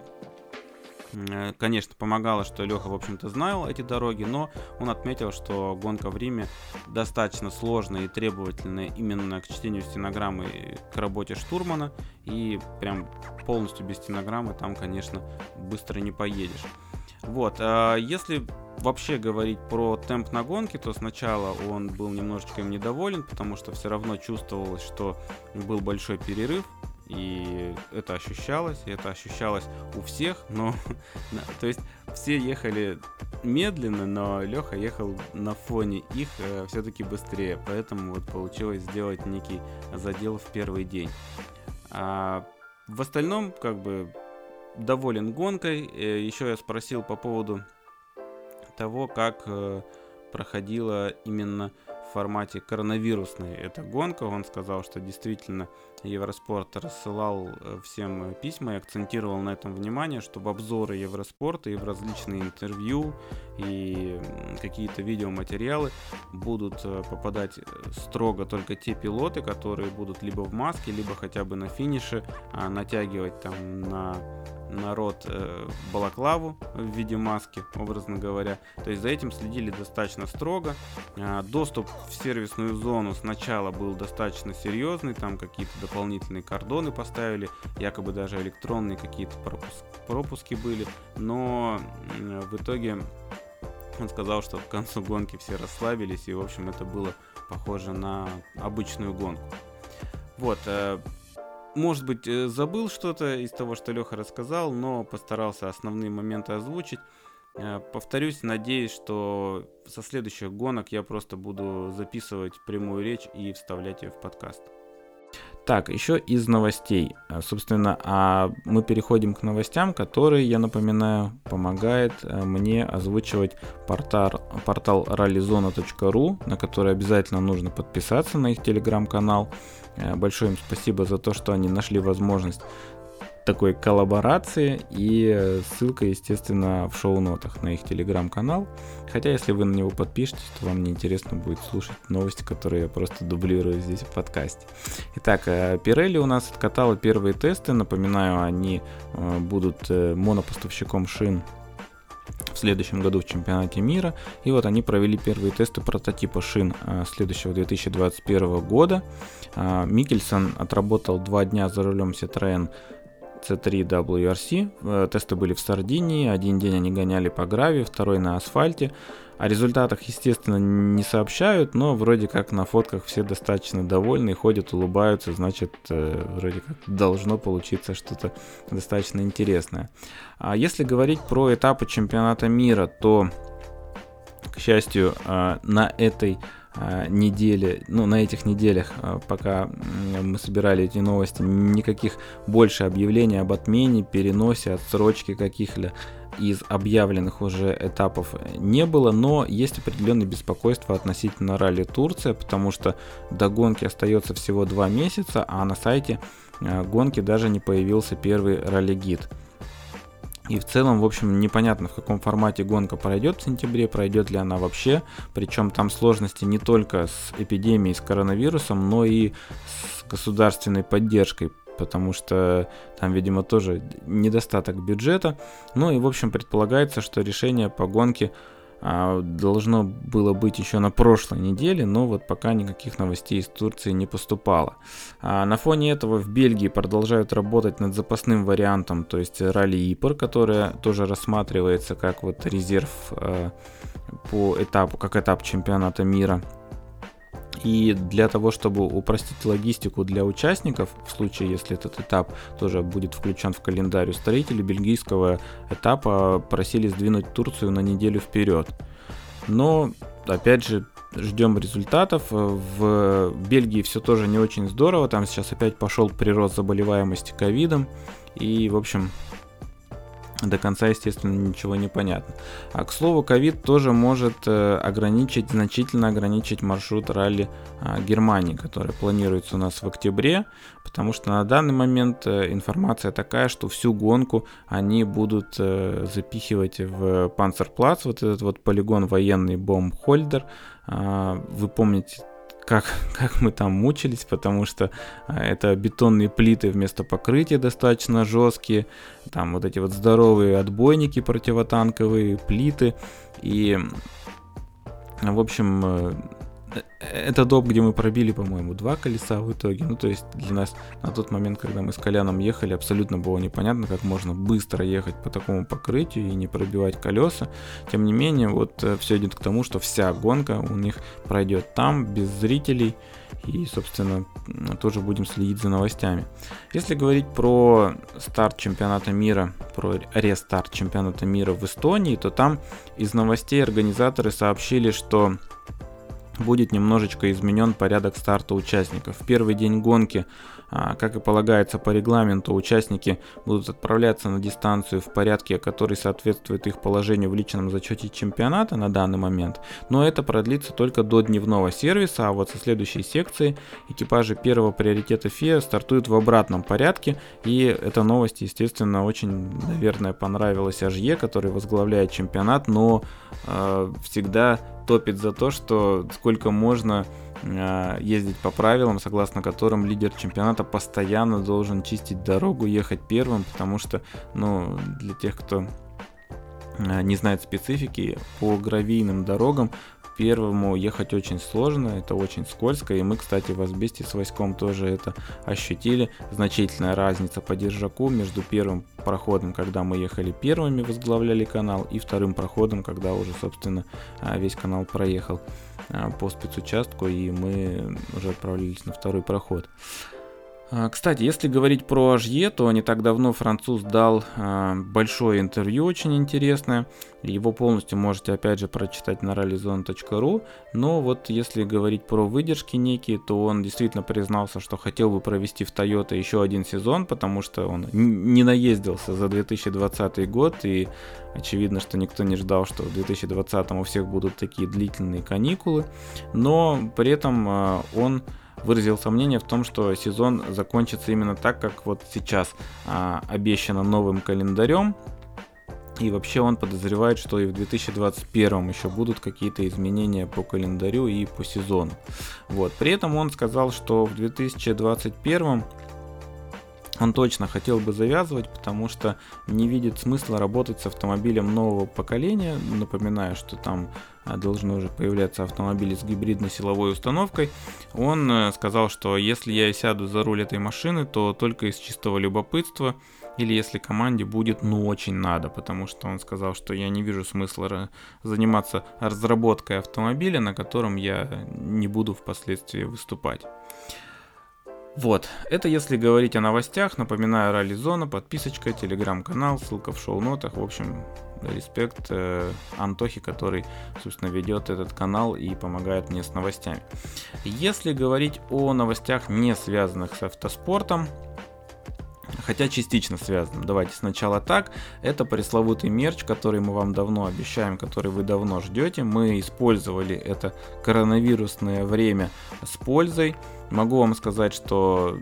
конечно, помогало, что Леха, в общем-то, знал эти дороги, но он отметил, что гонка в Риме достаточно сложная и требовательная именно к чтению стенограммы к работе штурмана, и прям полностью без стенограммы там, конечно, быстро не поедешь. Вот, а если вообще говорить про темп на гонке, то сначала он был немножечко им недоволен, потому что все равно чувствовалось, что был большой перерыв, и это ощущалось, и это ощущалось у всех, но, то есть все ехали медленно, но Леха ехал на фоне их э, все-таки быстрее, поэтому вот получилось сделать некий задел в первый день. А в остальном, как бы, доволен гонкой. Э, Еще я спросил по поводу того, как э, проходила именно в формате коронавирусной эта гонка. Он сказал, что действительно Евроспорт рассылал э, всем письма и акцентировал на этом внимание, что в обзоры Евроспорта и в различные интервью и какие-то видеоматериалы будут э, попадать э, строго только те пилоты, которые будут либо в маске, либо хотя бы на финише а натягивать там на народ э, балаклаву в виде маски, образно говоря. То есть за этим следили достаточно строго. Э, доступ в сервисную зону сначала был достаточно серьезный, там какие-то дополнительные кордоны поставили, якобы даже электронные какие-то пропуск, пропуски были, но э, в итоге он сказал, что к концу гонки все расслабились, и, в общем, это было похоже на обычную гонку. Вот, э, может быть, э, забыл что-то из того, что Леха рассказал, но постарался основные моменты озвучить. Э, повторюсь, надеюсь, что со следующих гонок я просто буду записывать прямую речь и вставлять ее в подкаст. Так, еще из новостей. Э, собственно, а мы переходим к новостям, которые, я напоминаю, помогает мне озвучивать портал, портал rallyzona.ru, на который обязательно нужно подписаться на их телеграм-канал. Э, большое им спасибо за то, что они нашли возможность такой коллаборации и ссылка, естественно, в шоу-нотах на их телеграм-канал. Хотя, если вы на него подпишетесь, то вам неинтересно будет слушать новости, которые я просто дублирую здесь в подкасте. Итак, Pirelli у нас откатала первые тесты. Напоминаю, они э, будут э, монопоставщиком шин в следующем году в чемпионате мира. И вот они провели первые тесты прототипа шин следующего 2021 года. Микельсон отработал два дня за рулем Citroën C3 WRC. Э, тесты были в Сардинии. Один день они гоняли по гравию, второй на асфальте. О результатах, естественно, не сообщают, но вроде как на фотках все достаточно довольны, ходят, улыбаются, значит, э, вроде как должно получиться что-то достаточно интересное. А если говорить про этапы чемпионата мира, то, к счастью, э, на этой э, неделе, ну, на этих неделях, пока мы собирали эти новости, никаких больше объявлений об отмене, переносе, отсрочке каких-либо из объявленных уже этапов не было, но есть определенное беспокойство относительно ралли Турция, потому что до гонки остается всего два месяца, а на сайте э, гонки даже не появился первый ралли-гид. И в целом, в общем, непонятно, в каком формате гонка пройдет в сентябре, пройдет ли она вообще. Причем там сложности не только с эпидемией, с коронавирусом, но и с государственной поддержкой потому что там, видимо, тоже недостаток бюджета. Ну и, в общем, предполагается, что решение по гонке должно было быть еще на прошлой неделе, но вот пока никаких новостей из Турции не поступало. А на фоне этого в Бельгии продолжают работать над запасным вариантом, то есть ралли Ипор, которая тоже рассматривается как вот резерв а, по этапу, как этап чемпионата мира. И для того, чтобы упростить логистику для участников, в случае, если этот этап тоже будет включен в календарь, устроители бельгийского этапа просили сдвинуть Турцию на неделю вперед. Но, опять же, ждем результатов. В Бельгии все тоже не очень здорово. Там сейчас опять пошел прирост заболеваемости ковидом. И, в общем, до конца, естественно, ничего не понятно. А к слову, ковид тоже может э, ограничить, значительно ограничить маршрут ралли а, Германии, который планируется у нас в октябре, потому что на данный момент э, информация такая, что всю гонку они будут э, запихивать в Панцерплац, вот этот вот полигон военный Бомбхольдер. А, вы помните как, как мы там мучились, потому что а, это бетонные плиты вместо покрытия достаточно жесткие, там вот эти вот здоровые отбойники противотанковые, плиты, и, в общем, э, это доп, где мы пробили, по-моему, два колеса в итоге. Ну, то есть для нас на тот момент, когда мы с Коляном ехали, абсолютно было непонятно, как можно быстро ехать по такому покрытию и не пробивать колеса. Тем не менее, вот э, все идет к тому, что вся гонка у них пройдет там, без зрителей. И, собственно, тоже будем следить за новостями. Если говорить про старт чемпионата мира, про рестарт чемпионата мира в Эстонии, то там из новостей организаторы сообщили, что будет немножечко изменен порядок старта участников. В первый день гонки, как и полагается по регламенту, участники будут отправляться на дистанцию в порядке, который соответствует их положению в личном зачете чемпионата на данный момент, но это продлится только до дневного сервиса, а вот со следующей секции экипажи первого приоритета ФИА стартуют в обратном порядке, и эта новость, естественно, очень, наверное, понравилась Ажье, который возглавляет чемпионат, но э, всегда топит за то, что сколько можно ездить по правилам, согласно которым лидер чемпионата постоянно должен чистить дорогу, ехать первым, потому что, ну, для тех, кто э, не знает специфики, по гравийным дорогам первому ехать очень сложно, это очень скользко, и мы, кстати, в Асбесте с Васьком тоже это ощутили. Значительная разница по держаку между первым проходом, когда мы ехали первыми, возглавляли канал, и вторым проходом, когда уже, собственно, а, весь канал проехал а, по спецучастку, и мы уже отправились на второй проход. А, кстати, если говорить про Ажье, то не так давно француз дал э, большое интервью, очень интересное. Его полностью можете опять же прочитать на rallyzone.ru. Но вот если говорить про выдержки некие, то он действительно признался, что хотел бы провести в Toyota еще один сезон, потому что он не наездился за 2020 год и очевидно, что никто не ждал, что в 2020 у всех будут такие длительные каникулы. Но при этом э, он выразил сомнение в том, что сезон закончится именно так, как вот сейчас а, обещано новым календарем. И вообще он подозревает, что и в 2021 еще будут какие-то изменения по календарю и по сезону. Вот. При этом он сказал, что в 2021 он точно хотел бы завязывать, потому что не видит смысла работать с автомобилем нового поколения. Напоминаю, что там должны уже появляться автомобили с гибридной силовой установкой. Он э, сказал, что если я сяду за руль этой машины, то только из чистого любопытства или если команде будет ну очень надо, потому что он сказал, что я не вижу смысла заниматься разработкой автомобиля, на котором я не буду впоследствии выступать. Вот, это если говорить о новостях, напоминаю, Ралли Зона, подписочка, телеграм-канал, ссылка в шоу-нотах, в общем, респект э, Антохе, который, собственно, ведет этот канал и помогает мне с новостями. Если говорить о новостях, не связанных с автоспортом, хотя частично связанным. Давайте сначала так. Это пресловутый мерч, который мы вам давно обещаем, который вы давно ждете. Мы использовали это коронавирусное время с пользой. Могу вам сказать, что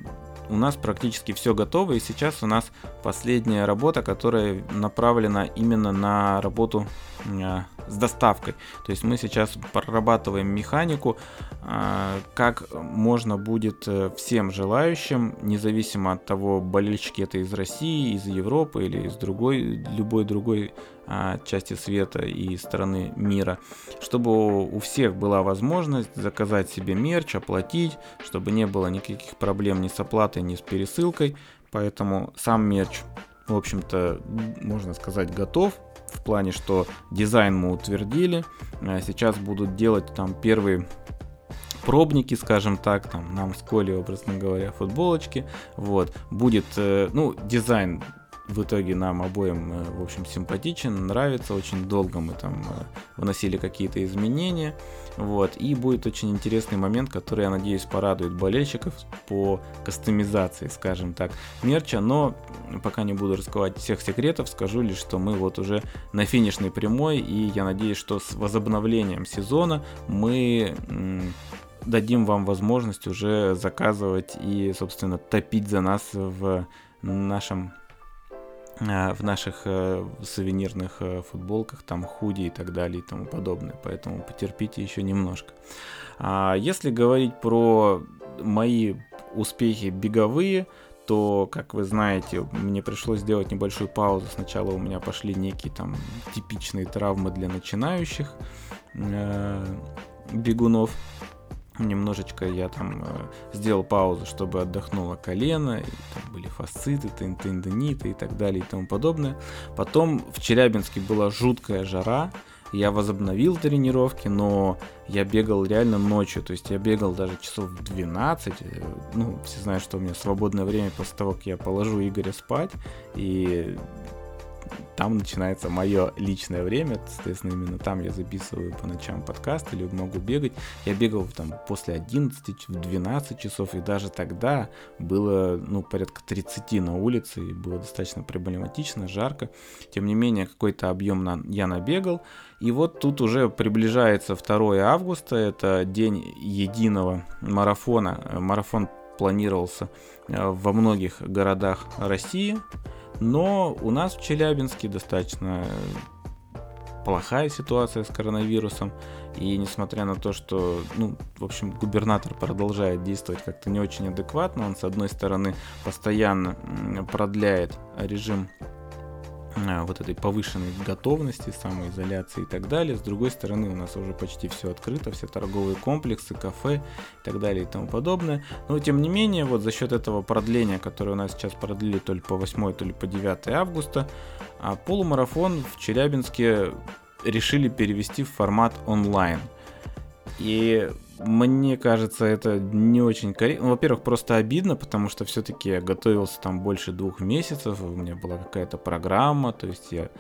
у нас практически все готово, и сейчас у нас последняя работа, которая направлена именно на работу э, с доставкой. То есть мы сейчас прорабатываем механику, э, как можно будет э, всем желающим, независимо от того, болельщики это из России, из Европы или из другой, любой другой а, части света и страны мира, чтобы у всех была возможность заказать себе мерч, оплатить, чтобы не было никаких проблем ни с оплатой, ни с пересылкой. Поэтому сам мерч, в общем-то, можно сказать, готов. В плане, что дизайн мы утвердили. А сейчас будут делать там первые пробники, скажем так, там нам с Колей, образно говоря, футболочки. Вот. Будет, э, ну, дизайн в итоге нам обоим, э, в общем, симпатичен, нравится. Очень долго мы там э, вносили какие-то изменения. Вот. И будет очень интересный момент, который, я надеюсь, порадует болельщиков по кастомизации, скажем так, мерча. Но пока не буду раскрывать всех секретов, скажу лишь, что мы вот уже на финишной прямой. И я надеюсь, что с возобновлением сезона мы дадим вам возможность уже заказывать и, собственно, топить за нас в нашем в наших э, сувенирных э, футболках, там худи и так далее и тому подобное. Поэтому потерпите еще немножко. А если говорить про мои успехи беговые, то, как вы знаете, мне пришлось сделать небольшую паузу. Сначала у меня пошли некие там типичные травмы для начинающих э, бегунов немножечко я там э, сделал паузу, чтобы отдохнуло колено, и там были фасциты, тендиниты и так далее и тому подобное. Потом в Челябинске была жуткая жара, я возобновил тренировки, но я бегал реально ночью, то есть я бегал даже часов в 12, э, ну, все знают, что у меня свободное время после того, как я положу Игоря спать, и там начинается мое личное время, соответственно, именно там я записываю по ночам подкаст или могу бегать. Я бегал там после 11, в 12 часов, и даже тогда было, ну, порядка 30 на улице, и было достаточно проблематично, жарко. Тем не менее, какой-то объем на, я набегал, и вот тут уже приближается 2 августа, это день единого марафона. Марафон планировался э, во многих городах России, но у нас в Челябинске достаточно плохая ситуация с коронавирусом. И несмотря на то, что, ну, в общем, губернатор продолжает действовать как-то не очень адекватно, он, с одной стороны, постоянно продляет режим вот этой повышенной готовности, самоизоляции и так далее. С другой стороны, у нас уже почти все открыто, все торговые комплексы, кафе и так далее и тому подобное. Но тем не менее, вот за счет этого продления, которое у нас сейчас продлили то ли по 8, то ли по 9 августа, а полумарафон в Челябинске решили перевести в формат онлайн. И мне кажется, это не очень корректно. Ну, во-первых, просто обидно, потому что все-таки я готовился там больше двух месяцев, у меня была какая-то программа, то есть я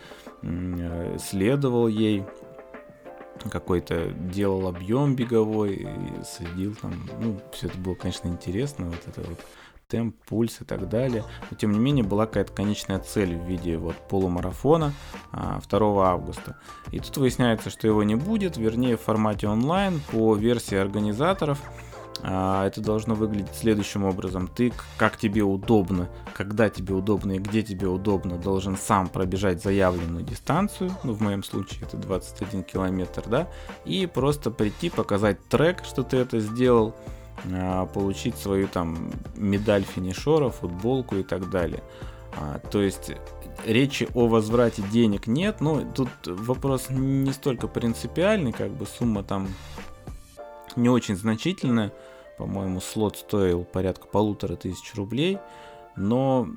э, следовал ей, какой-то делал объем беговой, следил там, ну, все это было, конечно, интересно, вот это вот темп, пульс и так далее. Но тем не менее была какая-то конечная цель в виде вот полумарафона 2 а, августа. И тут выясняется, что его не будет, вернее в формате онлайн по версии организаторов. А, это должно выглядеть следующим образом. Ты, как тебе удобно, когда тебе удобно и где тебе удобно, должен сам пробежать заявленную дистанцию. Ну, в моем случае это 21 километр, да. И просто прийти, показать трек, что ты это сделал получить свою там медаль финишера, футболку и так далее. А, то есть речи о возврате денег нет, но тут вопрос не столько принципиальный, как бы сумма там не очень значительная. По-моему, слот стоил порядка полутора тысяч рублей, но,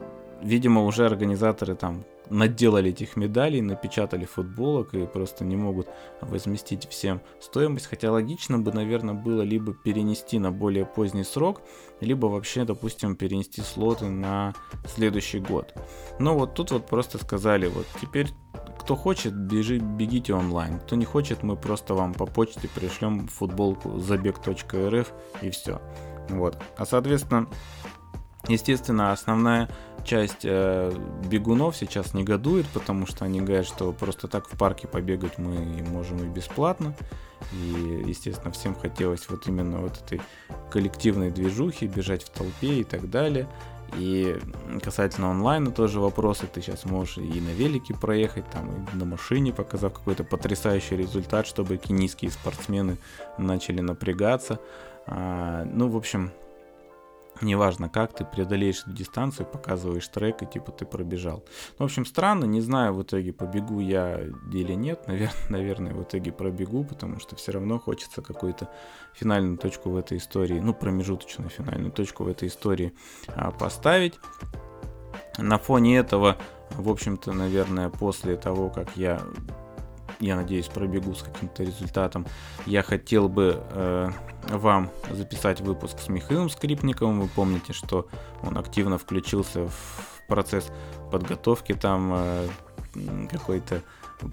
видимо, уже организаторы там наделали этих медалей, напечатали футболок и просто не могут возместить всем стоимость. Хотя логично бы, наверное, было либо перенести на более поздний срок, либо вообще, допустим, перенести слоты на следующий год. Но вот тут вот просто сказали, вот теперь кто хочет, бежи, бегите онлайн. Кто не хочет, мы просто вам по почте пришлем футболку забег.рф и все. Вот. А соответственно, естественно, основная часть э, бегунов сейчас негодует, потому что они говорят, что просто так в парке побегать мы можем и бесплатно. И, естественно, всем хотелось вот именно вот этой коллективной движухи, бежать в толпе и так далее. И касательно онлайна тоже вопросы. Ты сейчас можешь и на велике проехать, там, и на машине, показав какой-то потрясающий результат, чтобы кенийские спортсмены начали напрягаться. А, ну, в общем, неважно как, ты преодолеешь эту дистанцию, показываешь трек, и типа ты пробежал. Ну, в общем, странно, не знаю в итоге, побегу я или нет, наверное, наверное, в итоге пробегу, потому что все равно хочется какую-то финальную точку в этой истории, ну, промежуточную финальную точку в этой истории а, поставить. На фоне этого, в общем-то, наверное, после того, как я я надеюсь, пробегу с каким-то результатом. Я хотел бы э, вам записать выпуск с Михаилом Скрипниковым. Вы помните, что он активно включился в процесс подготовки там э, какой-то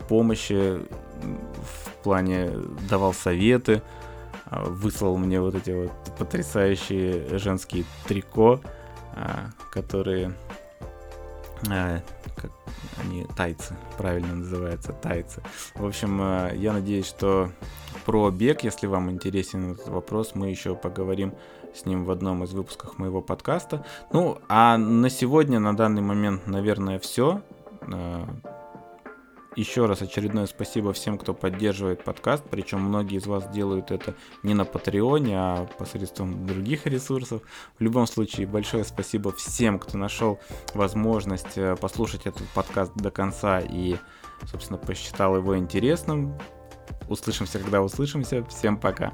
помощи в плане давал советы, а, выслал мне вот эти вот потрясающие женские трико, а, которые а, как они тайцы, правильно называется, тайцы. В общем, я надеюсь, что про бег, если вам интересен этот вопрос, мы еще поговорим с ним в одном из выпусков моего подкаста. Ну, а на сегодня, на данный момент, наверное, все. Еще раз очередное спасибо всем, кто поддерживает подкаст, причем многие из вас делают это не на Патреоне, а посредством других ресурсов. В любом случае, большое спасибо всем, кто нашел возможность э, послушать этот подкаст до конца и, собственно, посчитал его интересным. Услышимся, когда услышимся. Всем пока.